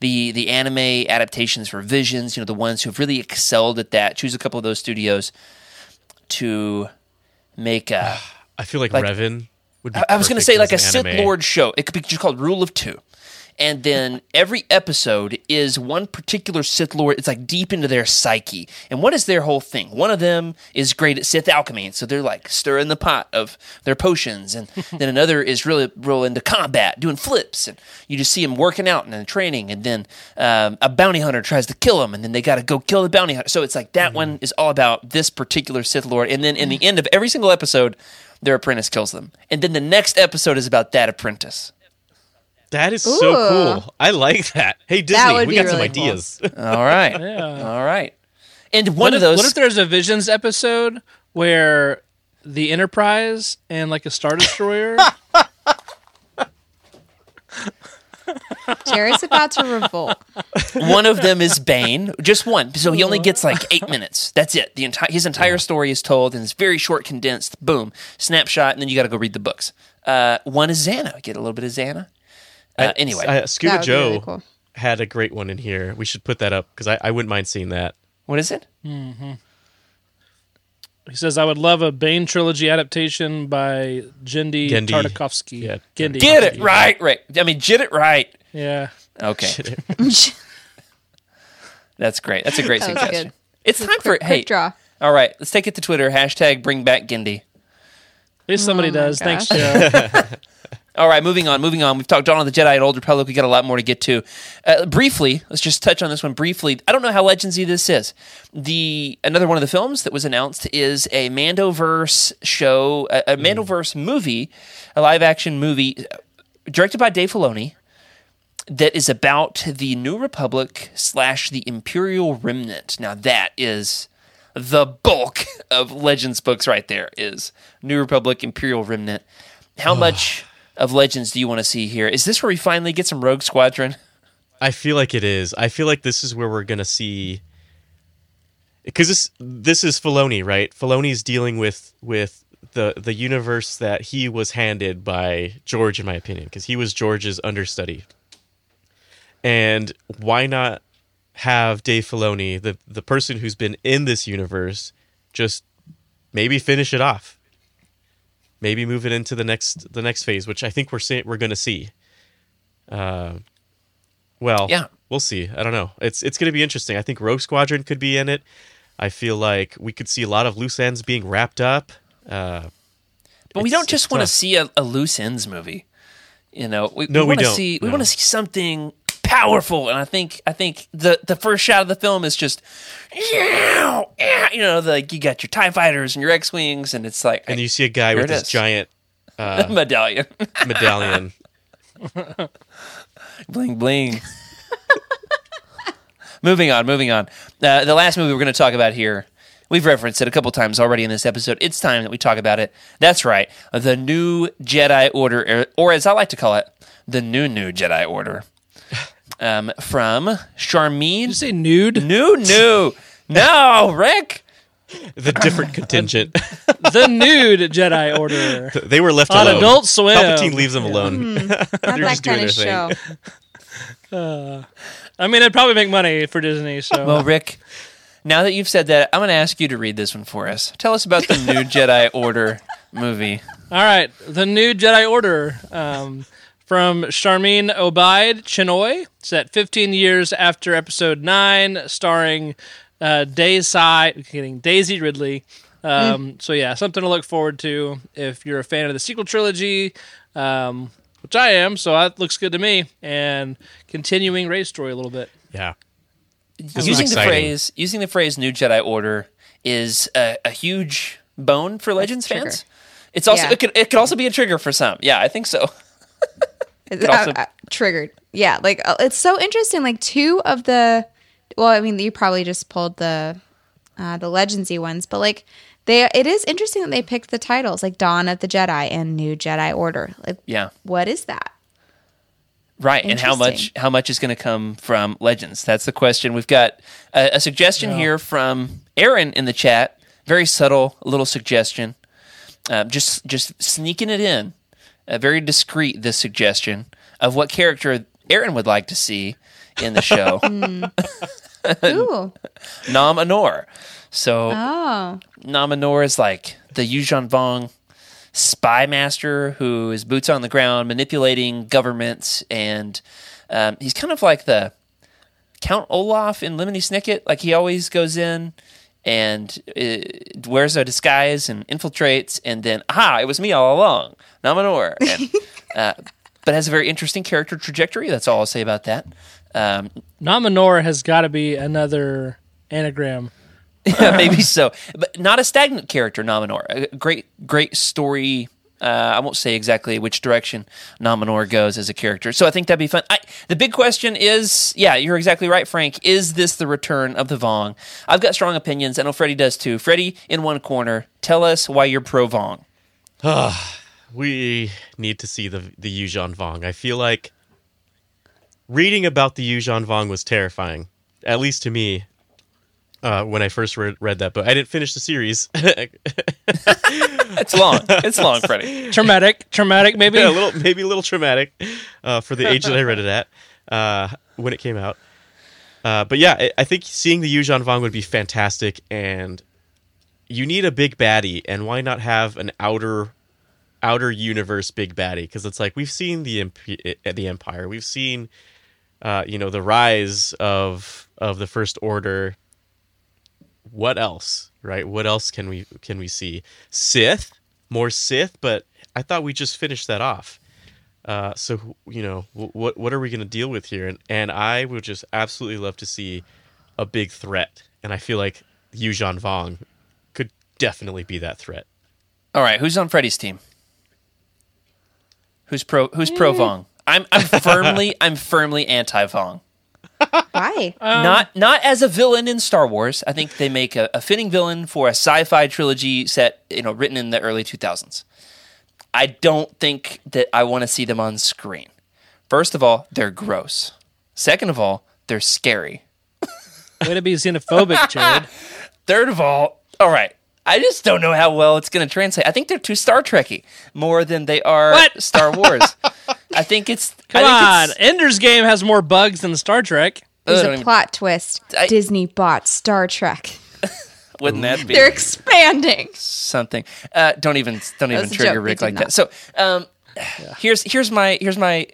the the anime adaptations for Visions, you know, the ones who have really excelled at that. Choose a couple of those studios to make a. <sighs> I feel like, Like- Revan would be. I- I was going to say like a Sith anime. Lord show. It could be just called Rule of Two. And then every episode is one particular Sith Lord. It's like deep into their psyche. And what is their whole thing? One of them is great at Sith alchemy. And so they're like stirring the pot of their potions. And <laughs> then another is really real into combat, doing flips. And you just see them working out and then training. And then um, a bounty hunter tries to kill him. And then they got to go kill the bounty hunter. So it's like that one is all about this particular Sith Lord. And then in the end of every single episode, their apprentice kills them. And then the next episode is about that apprentice. That is so cool. I like that. Hey Disney, would we be got some really cool. ideas. <laughs> All right. <laughs> Yeah. All right. And one What of if, those. what if there's a Visions episode where the Enterprise and like a Star Destroyer? <laughs> Jared's about to revolt. one of them is Bane, just one. So he only gets like eight minutes. That's it. The entire his entire story is told and it's very short, condensed. Boom, snapshot, and then you got to go read the books. Uh, one is Zannah. Get a little bit of Zannah. Uh, anyway, Uh, Scuba That would be Joe really cool. had a great one in here. We should put that up because I, I wouldn't mind seeing that. what is it? he says, "I would love a Bane trilogy adaptation by Genndy, Genndy. Tartakovsky." Yeah, Genndy. Get it right, right. I mean, get it right. Yeah. Okay, <laughs> that's great. That's a great That suggestion. good. It's time for Quick, hey. quick draw. All right, let's take it to Twitter. Hashtag Bring Back Genndy. At least somebody Oh my does. Thanks. Joe. <laughs> All right, moving on, moving on. We've talked Dawn of the Jedi and Old Republic. We got a lot more to get to. Uh, briefly, let's just touch on this one briefly. I don't know how legendsy this is. The another one of the films that was announced is a Mandoverse show, a, a Mandoverse movie, a live action movie uh, directed by Dave Filoni that is about the New Republic slash the Imperial Remnant. Now that is the bulk of Legends books right there is New Republic Imperial Remnant. How much of Legends do you want to see here? Is this where we finally get some Rogue Squadron? I feel like it is. I feel like this is where we're gonna see because this this is Filoni, right? Filoni's dealing with with the the universe that he was handed by George, in my opinion, because he was George's understudy. And why not have Dave Filoni, the the person who's been in this universe, just maybe finish it off? Maybe move it into the next the next phase, which I think we're seeing, we're going to see. Uh, well, Yeah. we'll see. I don't know. It's it's going to be interesting. I think Rogue Squadron could be in it. I feel like we could see a lot of loose ends being wrapped up. Uh, But we don't just want to see a, a loose ends movie. You know, we, No, we want to don't. see we No. want to see something powerful, and I think I think the the first shot of the film is just, yeah, you know, like you got your Tie fighters and your X wings, and it's like and you see a guy with this is. giant <laughs> uh, medallion, medallion. <laughs> bling bling. <laughs> moving on, moving on. Uh, the last movie we're going to talk about here, we've referenced it a couple times already in this episode. It's time that we talk about it. That's right, the new Jedi Order, er, or as I like to call it, the new new Jedi Order, um, from Did Sharmeen. you say nude? New <laughs> new. No, Rick. the different contingent. <laughs> the nude Jedi Order. they were left On alone. Adult Swim. Palpatine leaves them alone. <laughs> Not that just doing kind of their show. thing. I mean, it'd probably make money for Disney. So Well, Rick, now that you've said that, I'm going to ask you to read this one for us. Tell us about the new Jedi Order movie. All right, the new Jedi Order um, from Sharmeen Obaid Chinoy. It's at 15 years after Episode Nine, starring uh, Daisy, getting Daisy Ridley. Um, So yeah, something to look forward to if you're a fan of the sequel trilogy. um, which I am, so that looks good to me. And continuing Rey's story a little bit. Yeah. This using the phrase using the phrase "New Jedi Order" is a, a huge bone for Legends fans. It's also Yeah. it could it could also be a trigger for some. Yeah, I think so. It's- also- I- I- triggered. Yeah, like uh, it's so interesting. Like two of the, well, I mean, you probably just pulled the, uh, the Legendsy ones, but like they, it is interesting that they picked the titles like Dawn of the Jedi and New Jedi Order. Like, Yeah, what is that? right. And how much how much is going to come from Legends? That's the question. We've got a, a suggestion here from Aaron in the chat. Very subtle little suggestion. Uh, just just sneaking it in. Uh, very discreet. This suggestion of what character Aaron would like to see in the show. <laughs> <laughs> Ooh, Nom Anor. So oh, Nom Anor is like the Yuuzhan Vong spy master who is boots on the ground manipulating governments, and um, he's kind of like the Count Olaf in Lemony Snicket. Like he always goes in and uh, wears a disguise and infiltrates, and then aha, it was me all along, Nom Anor. And, <laughs> uh, but has a very interesting character trajectory. That's all I'll say about that. Um, Nom Anor has got to be another anagram. Yeah, <laughs> maybe so, but not a stagnant character. Nom Anor, a great, great story. Uh, I won't say exactly which direction Nom Anor goes as a character, so I think that'd be fun. I, the big question is, yeah, you're exactly right, Frank. Is this the return of the Vong? I've got strong opinions. I know Freddie does too. Freddie, in one corner, tell us why you're pro Vong. We need to see the the Yuuzhan Vong. I feel like reading about the Yuuzhan Vong was terrifying, at least to me. Uh, when I first read, read that book, I didn't finish the series. <laughs> It's long. it's long, Freddie. Traumatic, traumatic, maybe. yeah, <laughs> a little, maybe a little traumatic uh, for the age that I read it at uh, when it came out. Uh, but yeah, I, I think seeing the Yuuzhan Vong would be fantastic, and you need a big baddie, and why not have an outer outer universe big baddie? Because it's like we've seen the Emp- uh, the Empire, we've seen uh, you know the rise of of the First Order. What else, right? What else can we can we see? Sith, more Sith, but I thought we just finished that off. Uh, so you know, what what are we going to deal with here? And and I would just absolutely love to see a big threat, and I feel like Yuuzhan Vong could definitely be that threat. All right, who's on Freddy's team? Who's pro? Who's pro Vong? I'm I'm firmly I'm firmly anti Vong. Why? Um, not not as a villain in Star Wars. I think they make a, a fitting villain for a sci-fi trilogy set, you know, written in the early 2000s. I don't think that I want to see them on screen. First of all, they're gross. Second of all, they're scary. Way to be xenophobic, Jared. <laughs> Third of all, all right, I just don't know how well it's going to translate. I think they're too Star Trekky more than they are What? Star Wars. <laughs> I think it's Come I think on, it's- Ender's Game has more bugs than Star Trek. There's a even- plot twist. I- <laughs> Disney bought Star Trek. <laughs> Wouldn't that be They're expanding. something? Uh, don't even don't even was a trigger joke. They Rick did like not. that. So um, here's here's my here's my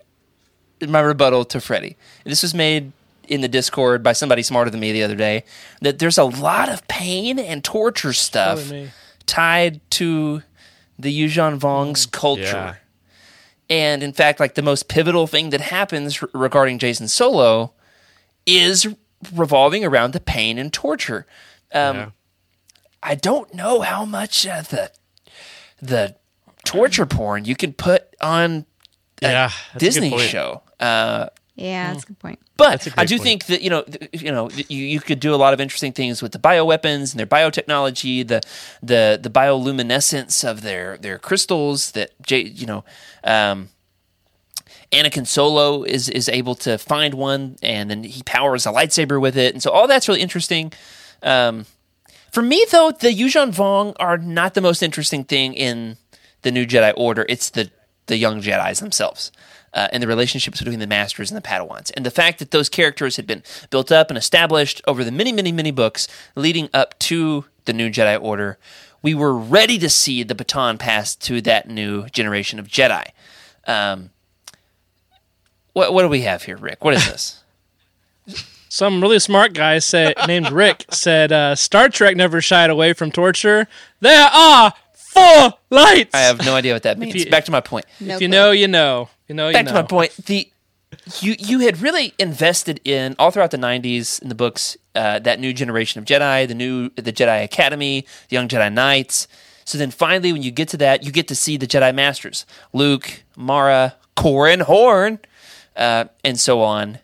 my rebuttal to Freddie. This was made in the Discord by somebody smarter than me the other day. That there's a lot of pain and torture stuff Probably me. tied to the Yuuzhan Vong's culture. And in fact, like the most pivotal thing that happens r- regarding Jacen Solo is revolving around the pain and torture. Um, Yeah. I don't know how much uh, the the torture porn you can put on a Yeah, Disney show. Uh, Yeah, that's a good point. but a I do point. think that you know, you know, you, you could do a lot of interesting things with the bioweapons and their biotechnology, the the the bioluminescence of their their crystals. That J, you know, um, Anakin Solo is is able to find one, and then he powers a lightsaber with it, and so all that's really interesting. Um, for me, though, the Yuuzhan Vong are not the most interesting thing in the New Jedi Order. It's the the young Jedi's themselves. Uh, and the relationships between the masters and the Padawans, and the fact that those characters had been built up and established over the many, many, many books leading up to the New Jedi Order, we were ready to see the baton passed to that new generation of Jedi. Um, what, what do we have here, Rick? What is this? <laughs> Some really smart guy said named Rick said uh, Star Trek never shied away from torture. There are four lights. I have no idea what that means. you- Back to my point. No if you clue. know, you know. You know, you Back know. to my point. The you you had really invested in all throughout the '90s in the books uh, that new generation of Jedi, the new the Jedi Academy, the Young Jedi Knights. So then finally, when you get to that, you get to see the Jedi Masters: Luke, Mara, Corran Horn, uh, and so on,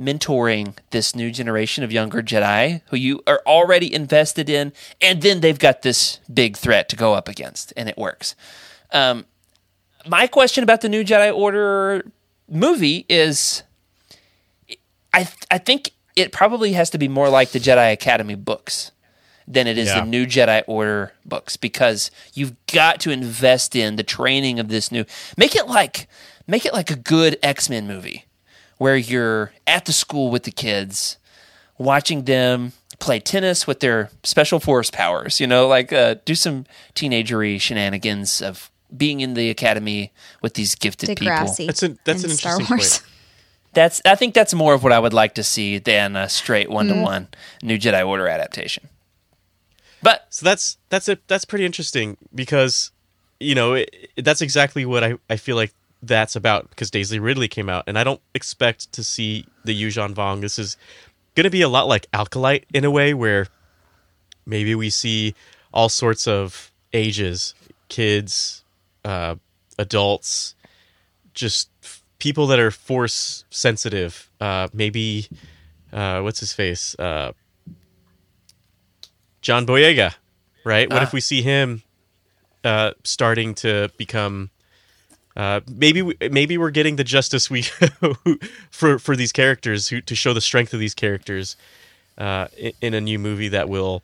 mentoring this new generation of younger Jedi who you are already invested in, and then they've got this big threat to go up against, and it works. Um, my question about the new Jedi Order movie is I I think it probably has to be more like the Jedi Academy books than it is Yeah. the new Jedi Order books because you've got to invest in the training of this new make it like make it like a good X-Men movie where you're at the school with the kids watching them play tennis with their special force powers, you know, like uh, do some teenagery shenanigans of being in the academy with these gifted people. That's an- that's an Star interesting Wars. point. That's I think that's more of what I would like to see than a straight one to one New Jedi Order adaptation. But So that's that's it. That's pretty interesting because you know it, it- that's exactly what I, I feel like that's about because Daisy Ridley came out and I don't expect to see the Yuuzhan Vong. This is going to be a lot like Acolyte in a way where maybe we see all sorts of ages, kids, uh, adults, just f- people that are force sensitive. Uh, maybe uh, what's his face? Uh, John Boyega, right? What if we see him uh, starting to become? Uh, maybe we, maybe we're getting the justice we <laughs> for for these characters who to show the strength of these characters uh, in, in a new movie that will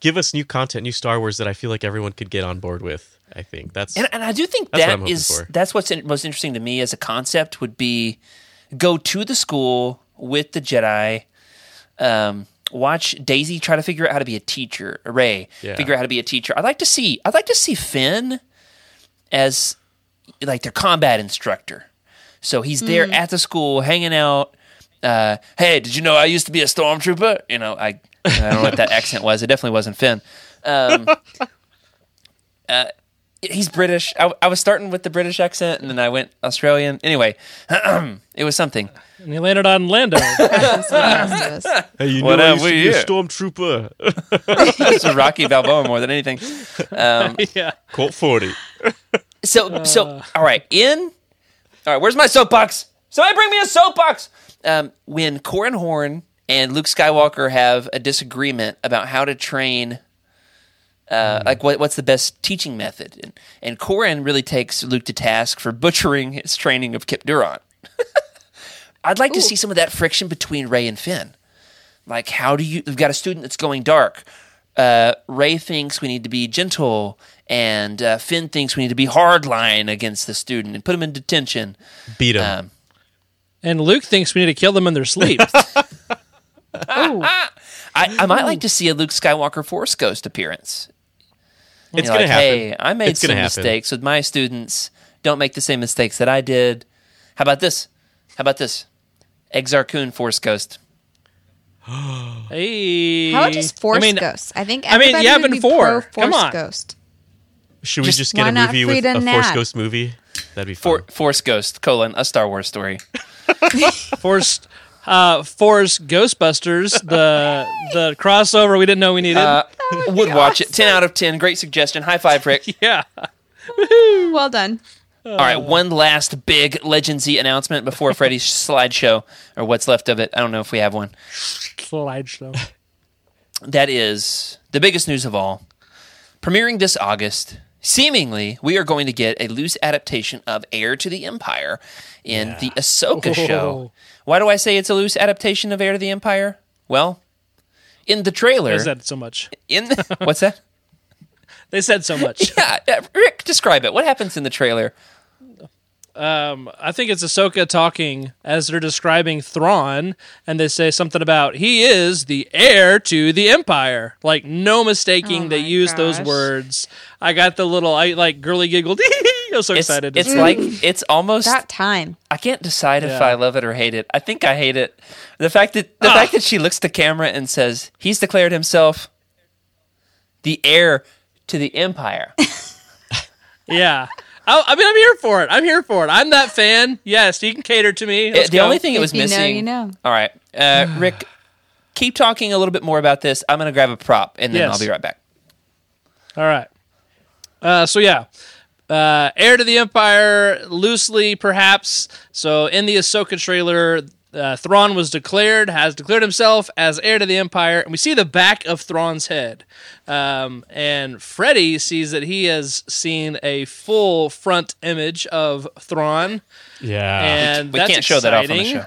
give us new content, new Star Wars that I feel like everyone could get on board with. I think that's and, and I do think That's that I'm hoping is for. that's what's in, most interesting to me as a concept would be go to the school with the Jedi. Um, watch Daisy try to figure out how to be a teacher. Rey Yeah. figure out how to be a teacher. I'd like to see. I'd like to see Finn as like their combat instructor. So he's there at the school hanging out. Uh, hey, did you know I used to be a stormtrooper? You know, I I don't know what that <laughs> accent was. It definitely wasn't Finn. Um, <laughs> uh, he's British. I, I was starting with the British accent, and then I went Australian. Anyway, <clears throat> it was something. And he landed on Lando. That's what the rest of us. hey, you What know, I have used to we be a stormtrooper. <laughs> This is Rocky Balboa more than anything. Um, yeah. Colt forty. So so all right in all right where's my soapbox? Somebody bring me a soapbox! Um, when corran horn and luke skywalker have a disagreement about how to train uh, like what, what's the best teaching method and, and corin really takes luke to task for butchering his training of kyp durron <laughs> i'd like to see some of that friction between rey and finn. Like how do you we've got a student that's going dark. Uh, rey thinks we need to be gentle and uh, finn thinks we need to be hardline against the student and put him in detention Beat him. um, And Luke thinks we need to kill them in their sleep. <laughs> I, I might like to see a luke skywalker force ghost appearance it's You know, gonna like, happen. hey i made It's some gonna happen. mistakes with my students don't make the same mistakes that i did how about this how about this exar kun force ghost <gasps> hey. How about just Force I mean, Ghost? I think I mean, everybody yeah, would been be four. pro Come Force on. Ghost. Should we just- just get a movie with Frida a Force Ghost movie? That'd be fun. For, force ghost colon a star wars story <laughs> Force, uh, Force Ghostbusters, the the crossover we didn't know we needed. uh, <laughs> would watch it 10 out of 10 great suggestion high five rick <laughs> yeah. Well done. All right, one last big Legendsy announcement before Freddy's slideshow, or what's left of it. I don't know if we have one. Slideshow. That is the biggest news of all. Premiering this August, seemingly, we are going to get a loose adaptation of Heir to the Empire in the Ahsoka show. Why do I say it's a loose adaptation of Heir to the Empire? Well, in the trailer, They said so much. in the, what's that? <laughs> They said so much. <laughs> Yeah, Rick, describe it. What happens in the trailer? Um, I think it's Ahsoka talking as they're describing Thrawn, and they say something about he is the heir to the Empire. Like no mistaking, Oh they my use those words. I got the little, I like girly giggled. <laughs> I was so It's, excited. it's like it's almost That time. I can't decide if I love it or hate it. I think I hate it. The fact that the fact that she looks the camera and says he's declared himself the heir to the Empire. <laughs> Yeah. I, I mean, I'm here for it. I'm here for it. I'm that fan. Yes, you can cater to me. Let's the go. only thing it If was you know, you know. All right, uh, <sighs> Rick, keep talking a little bit more about this. I'm going to grab a prop and then Yes. I'll be right back. All right. Uh, so yeah, uh, heir to the empire, loosely perhaps. So in the Ahsoka trailer, uh, Thrawn was declared, has declared himself as heir to the empire, and we see the back of Thrawn's head. Um, and Freddy sees that he has seen a full front image of Thrawn, Yeah. and We that's can't show that off on the show.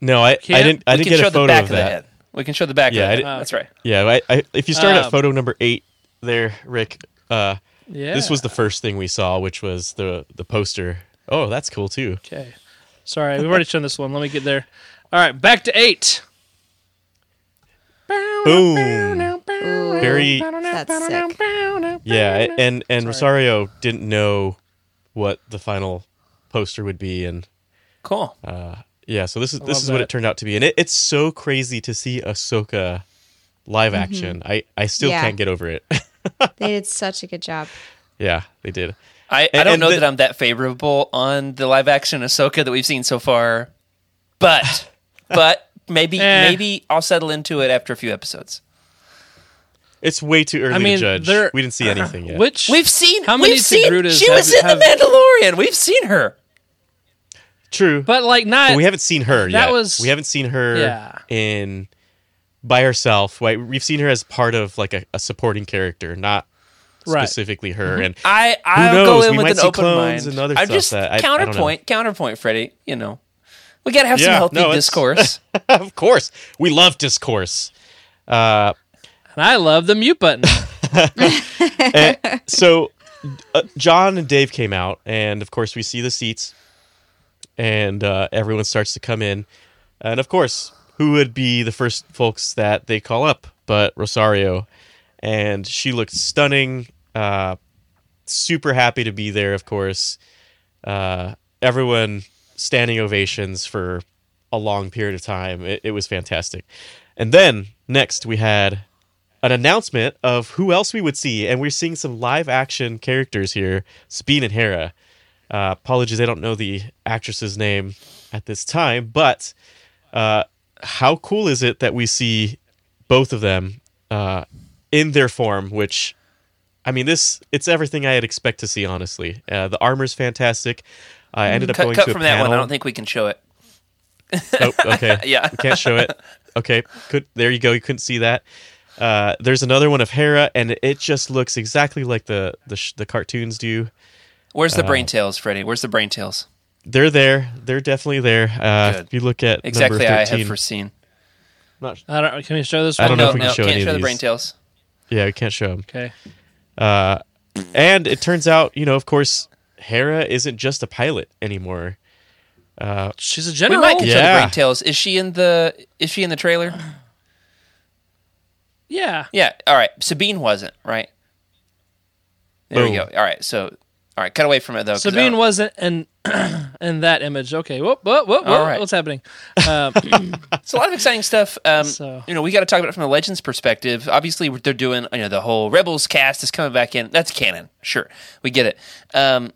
no, I, I Can't- didn't. I we didn't can get show a photo the back of of, that. the head. We can show the back Yeah, of the head. That's right. Yeah, I, I, if you start Um, at photo number eight, there, Rick. Uh, Yeah. This was the first thing we saw, which was the the poster. Oh, that's cool too. Okay. Sorry, we've already shown this one. Let me get there. All right, back to eight. Boom. Very That's sick. yeah, and and Rosario didn't know what the final poster would be, and Cool. Uh, yeah, so this is this love is what it turned out to be, and it, it's so crazy to see Ahsoka live mm-hmm. action. I I still Yeah. can't get over it. <laughs> They did such a good job. yeah, they did. I, I don't know the- that I'm that favorable on the live action Ahsoka that we've seen so far, but <laughs> but maybe Eh. maybe I'll settle into it after a few episodes. It's way too early mean, to judge. there- We didn't see anything yet. Which We've seen How many we've seen Togrutas she was have- in the Mandalorian. We've seen her. True, but like not. but we haven't seen her that yet. was- we haven't seen her Yeah. in by herself. Right? We've seen her as part of like a, a supporting character, not Right. specifically her. And I I'll go in We with an open mind. and other I'm stuff just that I- I counterpoint counterpoint, Freddie. You know, we got to have some healthy no, discourse. <laughs> of course, we love discourse. Uh, and I love the mute button. <laughs> so uh, John and Dave came out, and of course we see the seats, and uh, everyone starts to come in, and of course, who would be the first folks that they call up but Rosario, and she looked stunning, uh, super happy to be there. Of course, uh, everyone standing ovations for a long period of time. It, it was fantastic, and then next we had an announcement of who else we would see, and we're seeing some live action characters here, Sabine and Hera. Uh, apologies, I don't know the actress's name at this time, but uh, how cool is it that we see both of them uh, in their form? Which, I mean, this it's everything I had expect to see. Honestly, uh, the armor's fantastic. I ended up cut going cut to a from that panel. one. I don't think we can show it. Oh, okay. <laughs> Yeah. We can't show it. Okay. Could there you go. You couldn't see that. Uh, there's another one of Hera, and it just looks exactly like the the, sh- the cartoons do. Where's Uh, the brain tails, Freddie? Where's the brain tails? They're there. They're definitely there. Uh, if you look at Exactly, number I 13, have foreseen. not- I don't. Can we show this I one? don't know no, if we can no, show can't any of show the these. brain tails. Yeah, we can't show them. Okay. Uh, and it turns out, you know, of course, Hera isn't just a pilot anymore. Uh, She's a general. We general. might can show the Yeah. tails. Is she in the? Is she in the trailer? Yeah. Yeah. All right. Sabine wasn't right. There we go. All right. So, all right. Cut away from it though. Sabine wasn't in <clears throat> in that image. Okay. Whoop, whoop, whoop, whoop. All right. What's happening? <laughs> Um, It's a lot of exciting stuff. Um, So- You know, we got to talk about it from the Legends perspective. Obviously, what they're doing you know the whole Rebels cast is coming back in. That's canon. Sure, we get it. Um,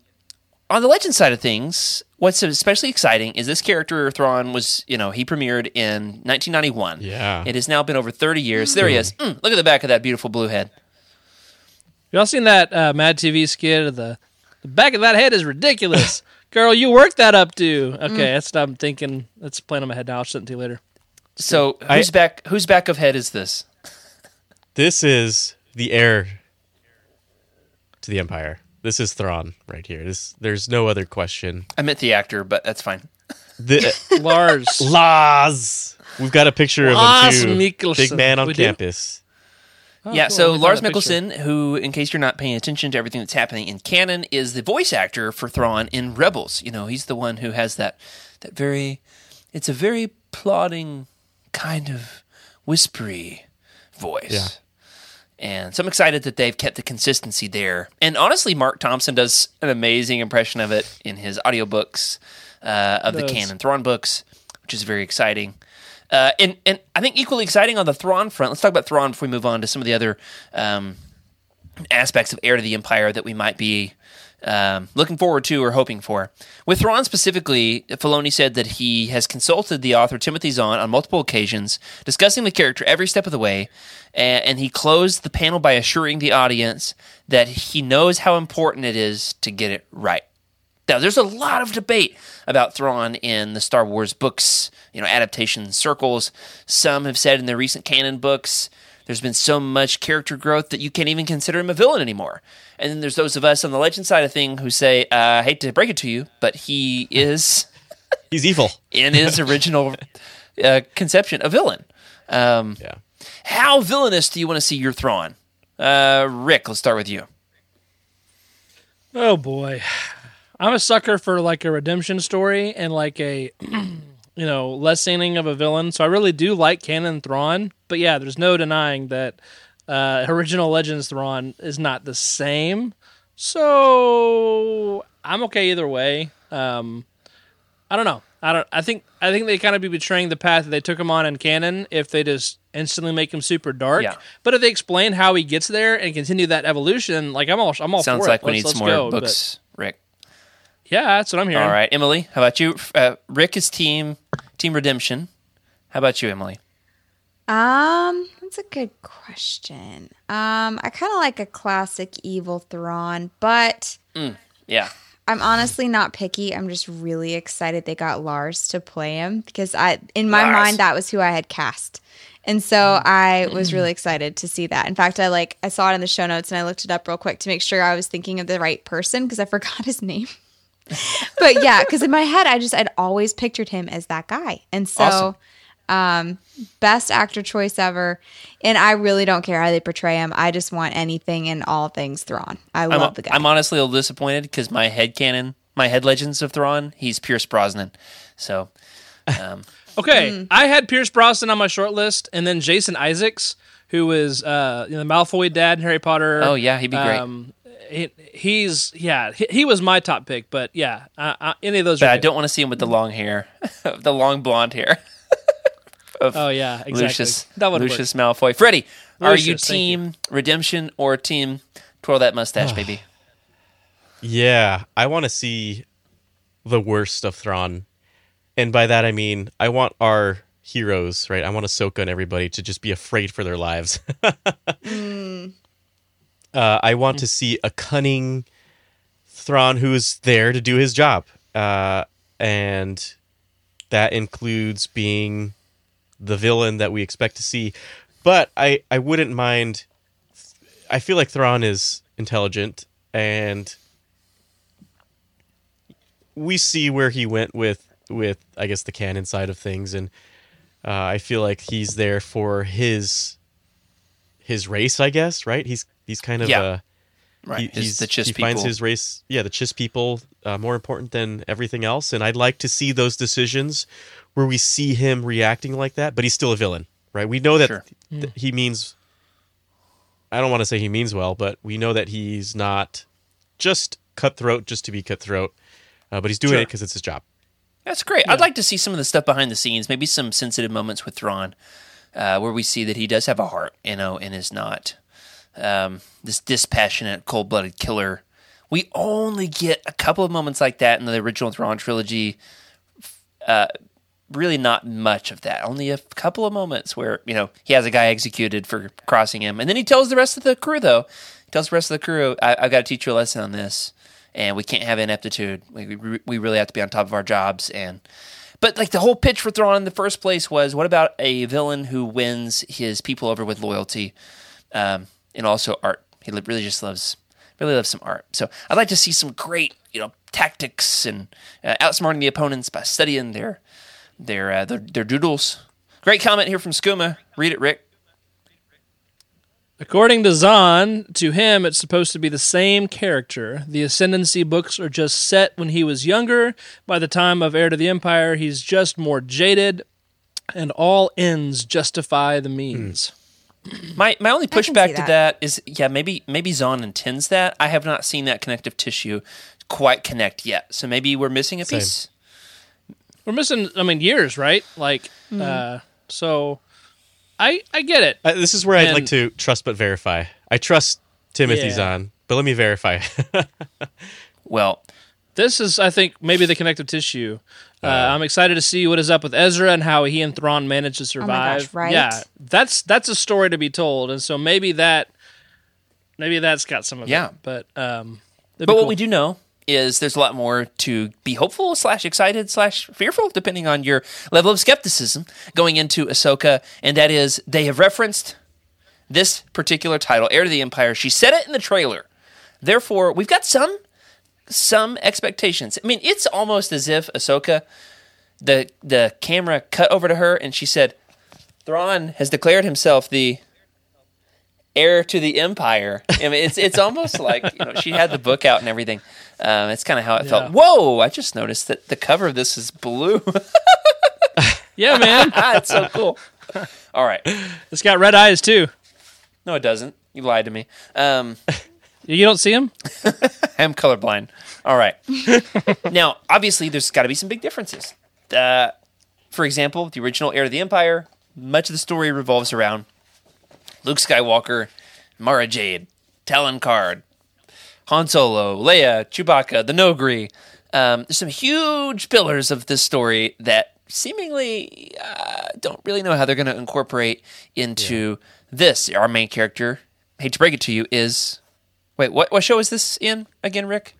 on the Legends side of things, what's especially exciting is this character Thrawn was you know he premiered in 1991. Yeah. it has now been over 30 years. There he is. Mm, look at the back of that beautiful blue head. y'all seen that uh, Mad TV skit? Of the the back of that head is ridiculous. <laughs> Girl, you worked that up to. Mm. Okay, that's what I'm thinking. That's plan on my head now. I'll send it to you later. So I- whose back whose back of head is this? <laughs> This is the heir to the Empire. This is Thrawn right here. This there's no other question. I meant the actor, but that's fine. The, <laughs> Lars. Laz. We've got a picture of him too. Mikkelsen. Big man on We do? Oh, yeah, cool. so Let me find Lars. Mikkelsen, who, in case you're not paying attention to everything that's happening in canon, is the voice actor for Thrawn in Rebels. You know, he's the one who has that that very, it's a very plodding kind of whispery voice. Yeah. And so I'm excited that they've kept the consistency there. And honestly, Marc Thompson does an amazing impression of it in his audiobooks uh, of the canon Thrawn books, which is very exciting. Uh, and and I think equally exciting on the Thrawn front. Let's talk about Thrawn before we move on to some of the other um, aspects of Heir to the Empire that we might be um, looking forward to or hoping for. With Thrawn specifically, Filoni said that he has consulted the author Timothy Zahn on multiple occasions, discussing the character every step of the way, and, and he closed the panel by assuring the audience that he knows how important it is to get it right. Now, there's a lot of debate about Thrawn in the Star Wars books, you know, adaptation circles. Some have said in the recent canon books, there's been so much character growth that you can't even consider him a villain anymore. And then there's those of us on the legend side of thing who say, uh, I hate to break it to you, but he is, <laughs> He's evil. <laughs> in his original uh, conception, a villain. Um, Yeah. how villainous do you want to see your Thrawn? Uh, Rick, let's start with you. Oh boy. I'm a sucker for like a redemption story and like a <clears throat> you know, lessening of a villain. So I really do like Canon Thrawn. But yeah, there's no denying that uh, <laughs> original Legends Thrawn is not the same. So I'm okay either way. Um, I don't know. I don't. I think. I think they kind of be betraying the path that they took him on in canon if they just instantly make him super dark. Yeah. But if they explain how he gets there and continue that evolution, like I'm all. I'm all Sounds for like it. we Let's- need some let's more go. But- books, Rick. Yeah, that's what I'm hearing. All right, Emily, how about you? Uh, Rick is team Team Redemption. How about you, Emily? Um, that's a good question. Um, I kind of like a classic evil Thrawn, but Yeah, I'm honestly not picky. I'm just really excited they got Lars to play him because I, in my Lars. mind, that was who I had cast, and so I was really excited to see that. In fact, I like I saw it in the show notes and I looked it up real quick to make sure I was thinking of the right person because I <laughs> forgot his name. But yeah, because in my head, I just I'd always pictured him as that guy, and so. Awesome. Um, best actor choice ever, and I really don't care how they portray him. I just want anything and all things Thrawn. I I'm, love the guy. I'm honestly a little disappointed because my head canon, my head legends of Thrawn, he's Pierce Brosnan. So, um, <laughs> Okay, Hmm. I had Pierce Brosnan on my short list, and then Jason Isaacs, who is uh, you know, the Malfoy dad in Harry Potter. Oh, yeah, he'd be great. Um, he, he's yeah, he, he was my top pick, but yeah, uh, uh, any of those. but are I don't want to see him with the long hair, <laughs> the long blonde hair. <laughs> Oh yeah, exactly. Lucius, that would Lucius Malfoy. Freddie, are you Lucius, thank you. team Redemption or team Twirl That Mustache, <sighs> baby? Yeah, I want to see the worst of Thrawn, and by that I mean I want our heroes, right? I want Ahsoka and everybody to just be afraid for their lives. <laughs> uh, I want to see a cunning Thrawn who is there to do his job, uh, and that includes being the villain that we expect to see. But I, I wouldn't mind. I feel like Thrawn is intelligent and we see where he went with with I guess the canon side of things, and uh, I feel like he's there for his his race. I guess right. He's he's kind of Yeah. uh, Right, he, he's, the Chiss he people. finds his race. Yeah, the Chiss people uh, more important than everything else, and I'd like to see those decisions where we see him reacting like that, but he's still a villain, right? We know that Sure. th- he means. I don't want to say he means well, but we know that he's not just cutthroat just to be cutthroat, uh, but he's doing it because it's his job. That's great. I'd like to see some of the stuff behind the scenes, maybe some sensitive moments with Thrawn, uh, where we see that he does have a heart, you know, and is not um, this dispassionate, cold-blooded killer. We only get a couple of moments like that in the original Thrawn trilogy. Uh, really, not much of that. Only a couple of moments where you know he has a guy executed for crossing him, and then he tells the rest of the crew, though, he tells the rest of the crew, I- "I've got to teach you a lesson on this." and we can't have ineptitude. We, we, we really have to be on top of our jobs. And but like the whole pitch for Thrawn in the first place was, what about a villain who wins his people over with loyalty, um, and also art? He really just loves really loves some art. So I'd like to see some great you know tactics and uh, outsmarting the opponents by studying their their uh, their, their doodles. Great comment here from Skooma. Read it, Rick. According to Zahn, to him, it's supposed to be the same character. The Ascendancy books are just set when he was younger. By the time of Heir to the Empire, he's just more jaded, and all ends justify the means. My my only can see pushback to that. that is yeah maybe maybe Zahn intends that I have not seen that connective tissue quite connect yet so maybe we're missing a Same. piece We're missing, I mean, years, right? Like, uh, so I I get it. Uh, this is where I'd like to trust but verify. I trust Timothy's Yeah. on, but let me verify. <laughs> Well, This is, I think, maybe the connective tissue. Uh, I'm excited to see what is up with Ezra and how he and Thrawn managed to survive. gosh, right? Yeah, that's that's a story to be told, and so maybe that, maybe that's got some of Yeah. it. But um, but what we do know is there's a lot more to be hopeful slash excited slash fearful, depending on your level of skepticism going into Ahsoka, and that is they have referenced this particular title, Heir to the Empire. She said it in the trailer. Therefore, we've got some some expectations. I mean, it's almost as if Ahsoka, the the camera cut over to her, and she said, "Thrawn has declared himself the heir to the Empire." I mean, it's it's almost <laughs> like you know she had the book out and everything. Um, it's kind of how it felt. Whoa! I just noticed that the cover of this is blue. <laughs> Yeah, man, <laughs> it's so cool. All right. it's got red eyes too. No, it doesn't. You lied to me. Um, You don't see him? <laughs> I'm colorblind. All right. <laughs> now, obviously, there's got to be some big differences. Uh, for example, the original Heir to the Empire, much of the story revolves around Luke Skywalker, Mara Jade, Talon Karrde, Han Solo, Leia, Chewbacca, the Noghri. Um, there's some huge pillars of this story that seemingly uh, don't really know how they're going to incorporate into this. Our main character, hate to break it to you, is wait, what what show is this in again, Rick?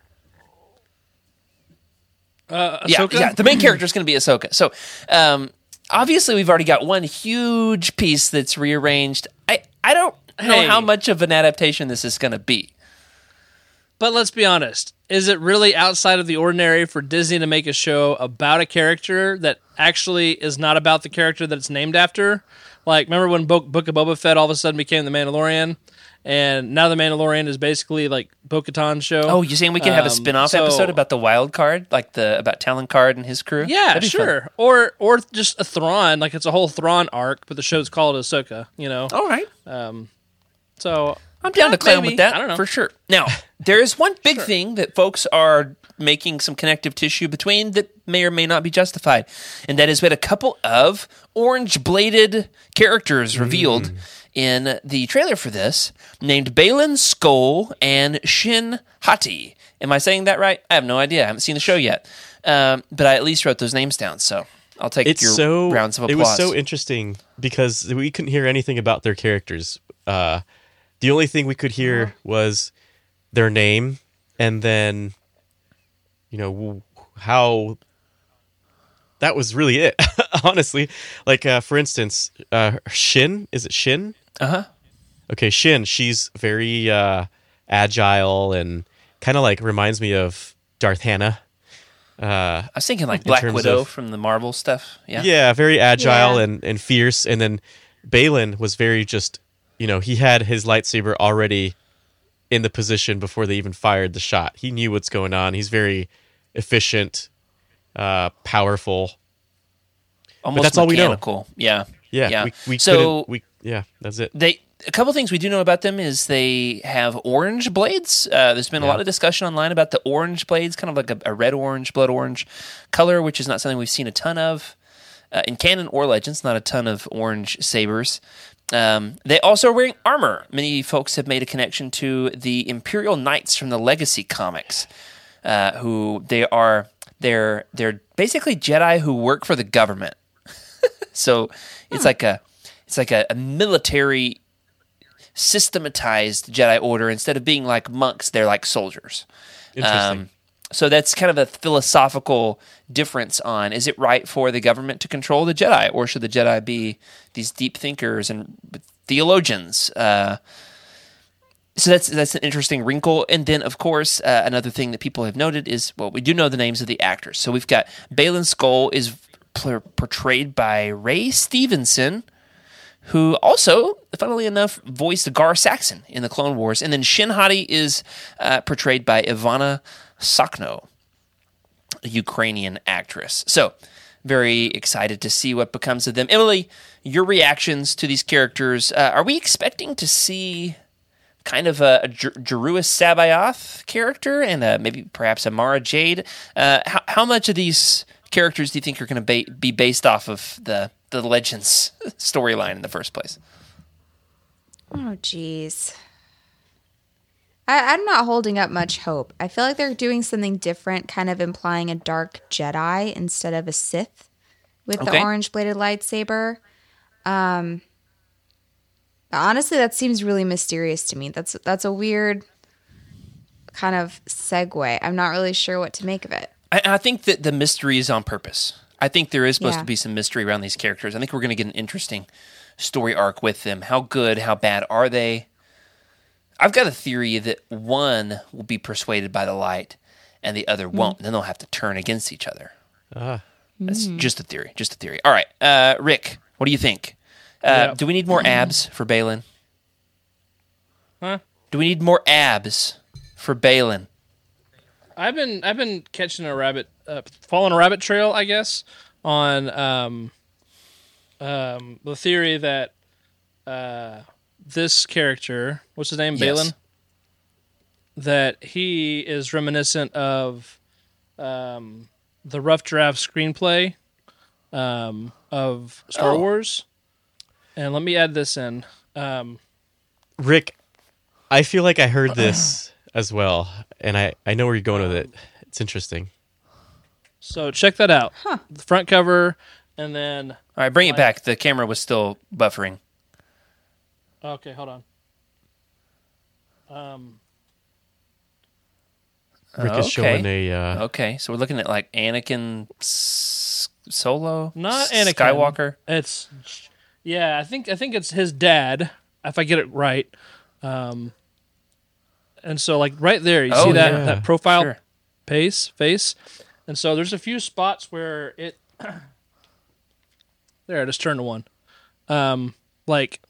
Uh, Yeah, yeah. The main character is going to be Ahsoka. So, um, obviously, we've already got one huge piece that's rearranged. I I don't know Hey. how much of an adaptation this is going to be. But let's be honest. Is it really outside of the ordinary for Disney to make a show about a character that actually is not about the character that it's named after? Like, remember when Bo- Book of Boba Fett all of a sudden became The Mandalorian? And now The Mandalorian is basically like Bo Katan's show. Oh, you're saying we could have a Um, spin-off so- episode about the wild card, like the about Talon Karrde and his crew? Yeah, That'd fun. sure. Or or just a Thrawn, like it's a whole Thrawn arc, but the show's called Ahsoka, you know? All right. Um, So I'm down Yeah, to clown maybe. with that I don't know. for sure. Now, <laughs> there is one big thing that folks are making some connective tissue between that may or may not be justified, and that is we had a couple of orange bladed characters revealed in the trailer for this, named Baylan Skoll and Shin Hati. Am I saying that right? I have no idea. I haven't seen the show yet, um, but I at least wrote those names down, so I'll take it's your so rounds of applause. it was so interesting because we couldn't hear anything about their characters. Uh, the only thing we could hear Uh-huh. was their name, and then you know how that was really it. <laughs> Honestly, like uh, for instance, uh, Shin is it Shin? Uh huh. Okay, Shin. She's very uh, agile and kind of like reminds me of Darth Zannah. Uh, I was thinking like Black Widow of- from the Marvel stuff. Yeah. yeah, very agile Yeah. and, and fierce. And then Baylan was very just, you know, he had his lightsaber already in the position before they even fired the shot. He knew what's going on. He's very efficient, uh, powerful. almost that's all we know. mechanical. Yeah, Yeah, yeah. we, we so. We yeah, that's it. they a couple things we do know about them is they have orange blades. Uh, there's been a Yeah. lot of discussion online about the orange blades, kind of like a, a red orange, blood orange color, which is not something we've seen a ton of uh, in canon or legends. Not a ton of orange sabers. Um, they also are wearing armor. Many folks have made a connection to the Imperial Knights from the Legacy comics, uh, who they are. They're they're basically Jedi who work for the government. So it's like a it's like a, a military systematized Jedi Order. Instead of being like monks, they're like soldiers. Interesting. Um, so that's kind of a philosophical difference on is it right for the government to control the Jedi, or should the Jedi be these deep thinkers and theologians? Uh, so that's that's an interesting wrinkle. And then, of course, uh, another thing that people have noted is well, we do know the names of the actors. So we've got Baylan Skoll is portrayed by Ray Stevenson, who also, funnily enough, voiced Gar Saxon in the Clone Wars. And then Shin Hati is uh, portrayed by Ivana Sakno, a Ukrainian actress. So, very excited to see what becomes of them. Emily, your reactions to these characters. Uh, are we expecting to see kind of a, a Jer- Joruus C'baoth character and uh maybe perhaps a Mara Jade? Uh, how, how much of these characters do you think are going to ba- be based off of the, the Legends <laughs> storyline in the first place? Oh, jeez. I'm not holding up much hope. I feel like they're doing something different, kind of implying a dark Jedi instead of a Sith with the orange bladed lightsaber. Um, honestly, that seems really mysterious to me. That's that's a weird kind of segue. I'm not really sure what to make of it. I, I think that the mystery is on purpose. I think there is supposed Yeah. to be some mystery around these characters. I think we're going to get an interesting story arc with them. How good, how bad are they? I've got a theory that one will be persuaded by the light and the other won't. Then they'll have to turn against each other. Ah. That's just a theory. Just a theory. All right. Uh, Rick, what do you think? Uh, Yeah. Do we need more abs for Baylan? Huh? Do we need more abs for Baylan? I've been I've been catching a rabbit, uh, following a rabbit trail, I guess, on um, um, the theory that uh, this character, what's his name, Yes. Baylan, that he is reminiscent of um, the rough draft screenplay um, of Star Oh. Wars. And let me add this in. Um, Rick, I feel like I heard this as well, and I, I know where you're going with it. It's interesting. so check that out. The front cover, and then All right, bring it back. The camera was still buffering. Okay, hold on. Um, Rick is Okay. showing a. Uh, Okay, so we're looking at like Anakin S- Solo, not Anakin Skywalker. It's yeah, I think I think it's his dad, if I get it right. Um, and so like right there, you Oh, see that yeah. that profile Sure. face face, and so there's a few spots where it. <coughs> there, I just turned to one. Um, like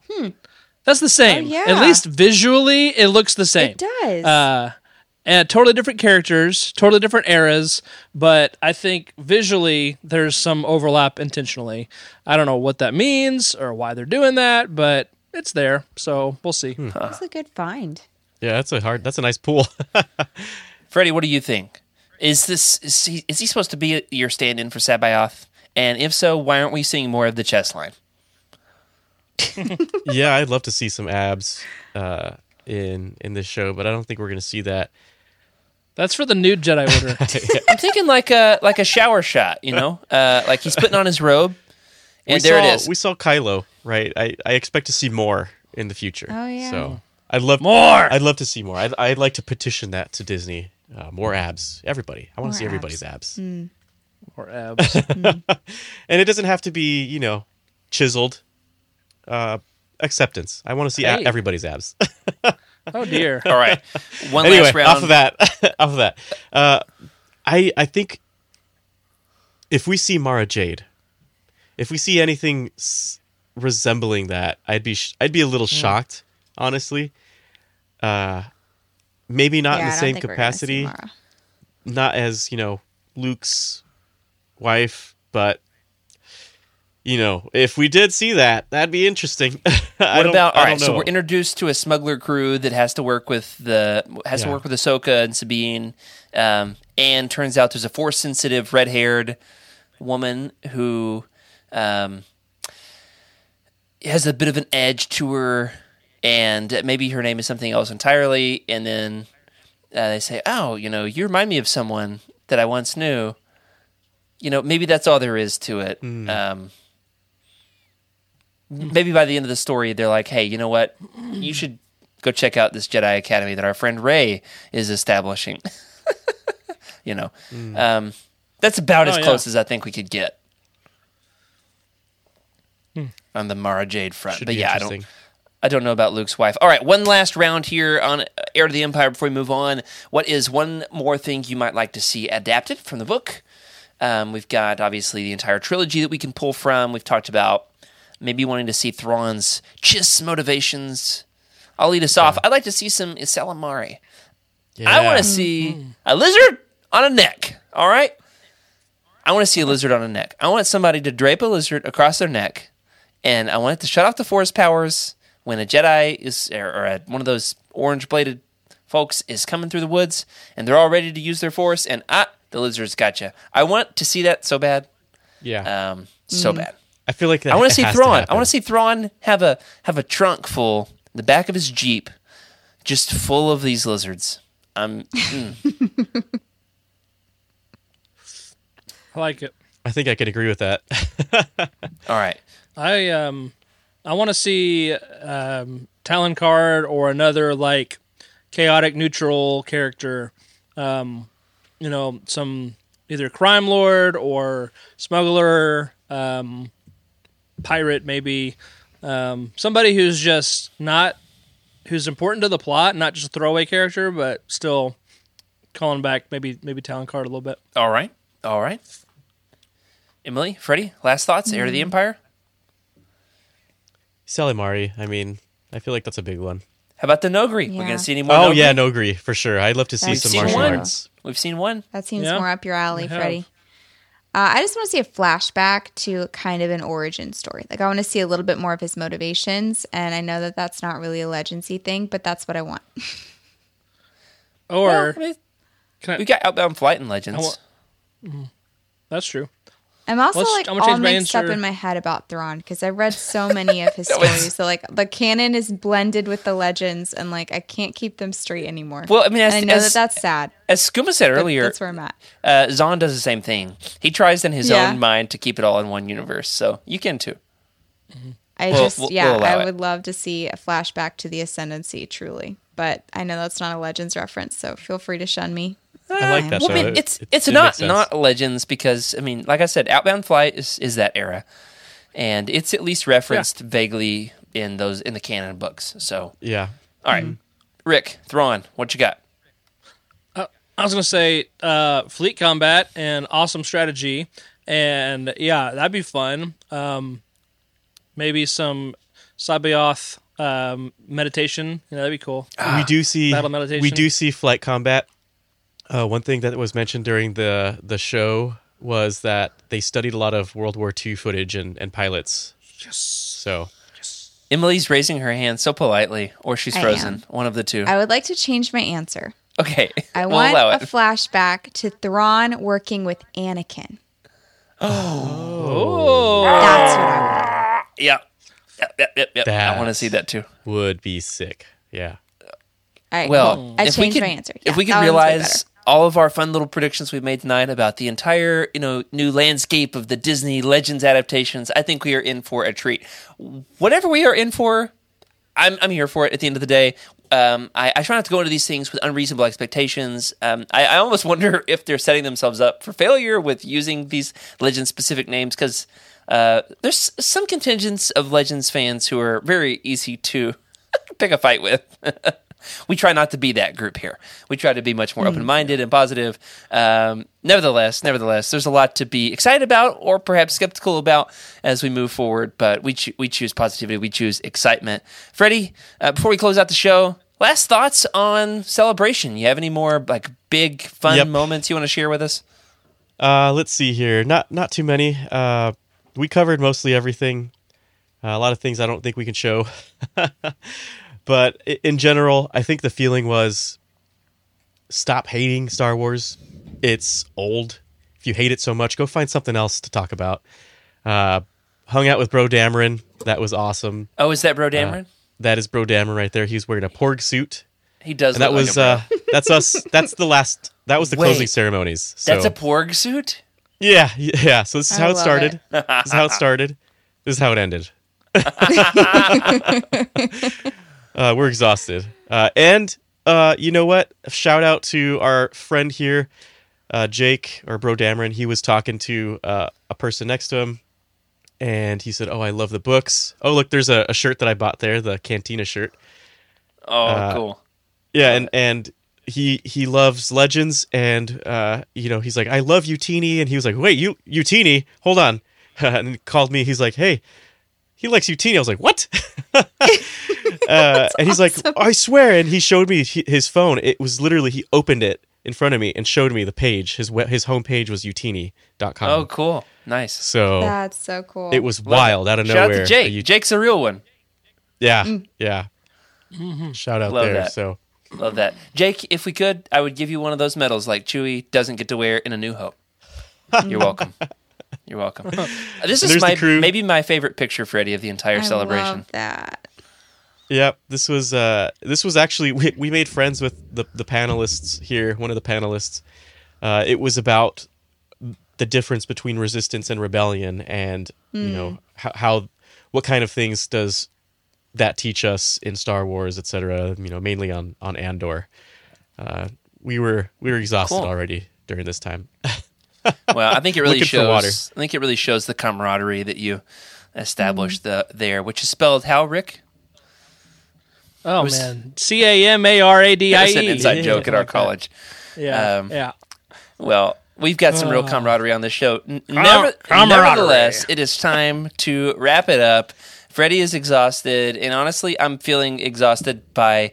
that's the same. Oh, yeah. At least visually, it looks the same. It does. uh, and totally different characters, totally different eras, but I think visually there's some overlap intentionally. I don't know what that means or why they're doing that, but it's there, so we'll see. That's a good find. Yeah, that's a hard. That's a nice pool. <laughs> Freddie, what do you think? Is this is he, is he supposed to be your stand-in for C'baoth? And if so, why aren't we seeing more of the chest line? <laughs> yeah, I'd love to see some abs uh, in in this show, but I don't think we're going to see that. That's for the new Jedi Order. <laughs> I'm thinking like a like a shower shot, you know, uh, like he's putting on his robe, and we there saw, it is. We saw Kylo, right? I, I expect to see more in the future. Oh, yeah. So I'd love More! I'd love to see more. I'd, I'd like to petition that to Disney. Uh, more abs, everybody. I want to see everybody's abs. abs, or abs. <laughs> and it doesn't have to be you know chiseled. Uh, acceptance. I want to see a- everybody's abs. <laughs> Oh dear. All right, one anyway, last round. off of that, <laughs> off of that, uh, I I think if we see Mara Jade, if we see anything s- resembling that, I'd be sh- I'd be a little Hmm. shocked, honestly. Uh, maybe not Yeah, in the same think we're gonna see capacity, not as you know Luke's wife, but. You know, if we did see that, that'd be interesting. <laughs> What about all I So we're introduced to a smuggler crew that has to work with the has to work with Ahsoka and Sabine, um, and turns out there's a force sensitive red haired woman who um, has a bit of an edge to her, and maybe her name is something else entirely. And then uh, they say, "Oh, you know, you remind me of someone that I once knew." You know, maybe that's all there is to it. Um, maybe by the end of the story they're like hey you know what you should go check out this jedi academy that our friend rey is establishing <laughs> you know um, that's about as Oh, yeah. close as i think we could get on the mara jade front Should but yeah i don't interesting. I don't know about Luke's wife. All right, one last round here on Heir to the Empire before we move on. What is one more thing you might like to see adapted from the book? Um, we've got obviously the entire trilogy that we can pull from. We've talked about maybe wanting to see Thrawn's chiss motivations. I'll lead us off. I'd like to see some ysalamiri. I want to see a lizard on a neck. All right. I want to see a lizard on a neck. I want somebody to drape a lizard across their neck, and I want it to shut off the force powers when a Jedi is or, or a, one of those orange bladed folks is coming through the woods, and they're all ready to use their force, and ah, the lizard's got you. I want to see that so bad, Yeah, um, so bad. I feel like that I want to see has Thrawn. I want to see Thrawn have a have a trunk full, the back of his jeep, just full of these lizards. Um, mm. <laughs> I like it. I think I could agree with that. <laughs> All right. I um I want to see um Talon Karrde or another like chaotic neutral character. Um you know, some either crime lord or smuggler, um pirate maybe. Um somebody who's just not who's important to the plot, not just a throwaway character, but still calling back maybe maybe Talon Karrde a little bit. All right. All right. Emily, Freddie, last thoughts? Heir to the Empire? Salimari. I mean, I feel like that's a big one. How about the Noghri? We're going to see any more Oh Noghri? yeah, Noghri for sure. I'd love to see We've some seen martial one. arts. We've seen one. That seems Yeah, more up your alley, I have. Freddie. Uh, I just want to see a flashback to kind of an origin story. Like I want to see a little bit more of his motivations, and I know that that's not really a legacy thing, but that's what I want. Or Well, I mean, can I, we got Outbound Flight and Legends. I wa- that's true. I'm also Let's- like I'm all change my mixed up in my head about Thrawn because I've read so many of <laughs> his That was- stories. So like the canon is blended with the legends, and like I can't keep them straight anymore. Well, I mean, as- I know as- that that's sad. As Skuma said earlier, that's where I'm at. uh, Zahn does the same thing. He tries in his Yeah. own mind to keep it all in one universe. So you can too. I We'll- just we'll- yeah, we'll allow I it. would love to see a flashback to the ascendancy. Truly, but I know that's not a legends reference, so feel free to shun me. I like that. Well, I mean, It- it's it- it's it not not Legends because I mean, like I said, Outbound Flight is is that era, and it's at least referenced vaguely in those in the canon books. So, Yeah. all right, Rick Thrawn, what you got? I was gonna say uh, fleet combat and awesome strategy, and yeah, that'd be fun. Um, maybe some C'baoth um, meditation. Yeah, that'd be cool. we do see battle meditation. we do see flight combat. Uh, one thing that was mentioned during the the show was that they studied a lot of World War II footage and, and pilots. Yes. So Emily's raising her hand so politely, or she's I frozen. am. One of the two. I would like to change my answer. okay, I <laughs> we'll want allow a flashback to Thrawn working with Anakin. Oh, That's what I want. Yep. Yep, yep, yep, yep. I want to see that too. would be sick. Yeah. All right, Well, cool. I if we changed could, my answer. if we could that one's way realize better. All of our fun little predictions we've made tonight about the entire, you know, new landscape of the Disney Legends adaptations, I think we are in for a treat. Whatever we are in for, I'm I'm here for it. At the end of the day, um, I, I try not to go into these things with unreasonable expectations. Um, I, I almost <laughs> wonder if they're setting themselves up for failure with using these legend specific names because uh, there's some contingents of Legends fans who are very easy to <laughs> pick a fight with. <laughs> we try not to be that group here. We try to be much more open minded and positive. Um, nevertheless, nevertheless, there's a lot to be excited about or perhaps skeptical about as we move forward. But we cho- we choose positivity. We choose excitement. Freddie, uh, before we close out the show, last thoughts on celebration. You have any more like big fun Yep. moments you want to share with us? Uh, let's see here. Not not too many. Uh, we covered mostly everything. Uh, a lot of things I don't think we can show. <laughs> but in general, I think the feeling was stop hating Star Wars. It's old. If you hate it so much, go find something else to talk about. Uh, hung out with Bro Dameron. That was awesome. Oh, is that Bro Dameron? That is Bro Dameron right there. He's wearing a Porg suit. he does. And that look was like a uh <laughs> that's us. That's the last. That was the closing ceremonies. So. that's a Porg suit. Yeah, y- yeah. So this is I how it love started. this is how it started. This is how it ended. <laughs> <laughs> uh, we're exhausted. Uh, and uh, you know what? Shout out to our friend here, uh, Jake or Bro Dameron. He was talking to uh, a person next to him, and he said, "Oh, I love the books. Oh, look, there's a, a shirt that I bought there, the Cantina shirt. Oh, Uh, cool. Yeah, and and he he loves legends, and uh, you know, he's like, I love Youtini, and he was like, Wait, you Youtini? Hold on, <laughs> and called me. He's like, Hey, he likes Youtini. I was like, What? <laughs> <laughs> uh, and he's like, I swear, and he showed me his phone. It was literally he opened it in front of me and showed me the page. His we- his homepage was youtini.com. Oh, cool. Nice. so That's so cool. it was Love wild it. out of Shout nowhere. out to Jake. A Jake's a real one. yeah, yeah. Shout out Love there. that. So Love that. Jake, if we could, I would give you one of those medals like Chewie doesn't get to wear in A New Hope. You're <laughs> welcome. You're welcome. <laughs> Uh, This is There's the my crew. maybe my favorite picture, Freddie, of the entire I celebration. love that. Yep, this was uh, this was actually we, we made friends with the the panelists here. One of the panelists. Uh, it was about the difference between resistance and rebellion, and you know how, how what kind of things does that teach us in Star Wars, etc. You know, mainly on on Andor. Uh, we were we were exhausted Cool. already during this time. <laughs> <laughs> Well, I think it really Looking water. shows. I think it really shows the camaraderie that you established the, there, which is spelled how, Rick? Oh was- man, C A M A R A D I That's E. an inside joke at our Like that. college. Yeah, Um, yeah. Well, we've got some real Oh. camaraderie on this show. N- never- camaraderie. nevertheless, it is time to wrap it up. Freddie is exhausted, and honestly, I'm feeling exhausted by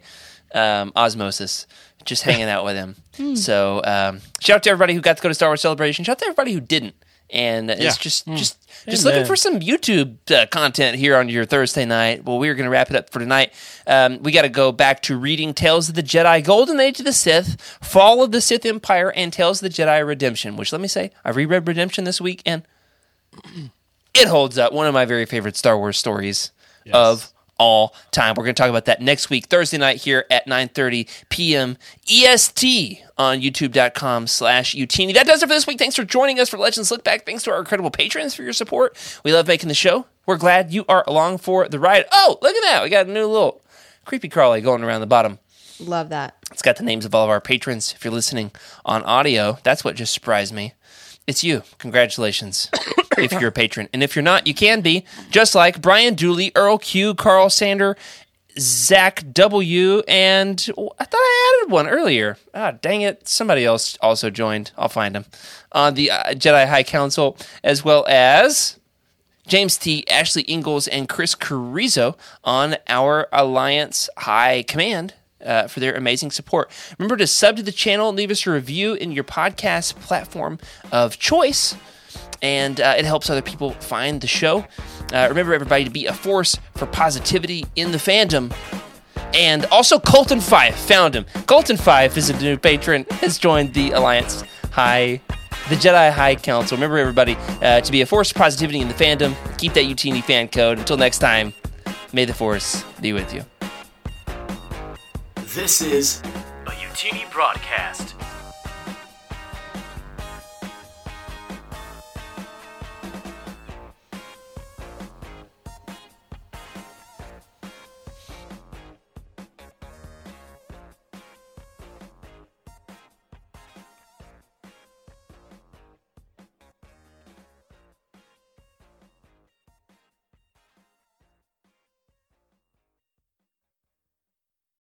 um, osmosis, just hanging out with him. <laughs> So, um, shout out to everybody who got to go to Star Wars Celebration. Shout out to everybody who didn't, and it's Yeah. just just just looking for some YouTube uh, content here on your Thursday night. Well, we're going to wrap it up for tonight. Um, we got to go back to reading Tales of the Jedi, Golden Age of the Sith, Fall of the Sith Empire, and Tales of the Jedi Redemption. Which let me say, I reread Redemption this week, and <clears throat> it holds up. One of my very favorite Star Wars stories of all time. We're going to talk about that next week, Thursday night here at 9.30 p.m. EST on youtube.com slash youtini. That does it for this week. Thanks for joining us for Legends Look Back. Thanks to our incredible patrons for your support. We love making the show. We're glad you are along for the ride. Oh, look at that. We got a new little creepy crawly going around the bottom. Love that. It's got the names of all of our patrons. If you're listening on audio, that's what just surprised me. It's you. Congratulations. <coughs> if you're a patron. And if you're not, you can be. Just like Brian Dooley, Earl Q, Carl Sander, Zach W, and I thought I added one earlier. Ah, dang it. Somebody else also joined. I'll find him. On the uh, Jedi High Council, as well as James T, Ashley Ingalls, and Chris Carrizo on our Alliance High Command uh, for their amazing support. Remember to sub to the channel leave us a review in your podcast platform of choice, and uh, it helps other people find the show. Uh, remember, everybody, to be a force for positivity in the fandom. And also, Colton Five found him. Colton Five is a new patron, has joined the Alliance High, the Jedi High Council. Remember, everybody, uh, to be a force for positivity in the fandom. Keep that UTN fan code. Until next time, may the force be with you. This is a Youtini broadcast.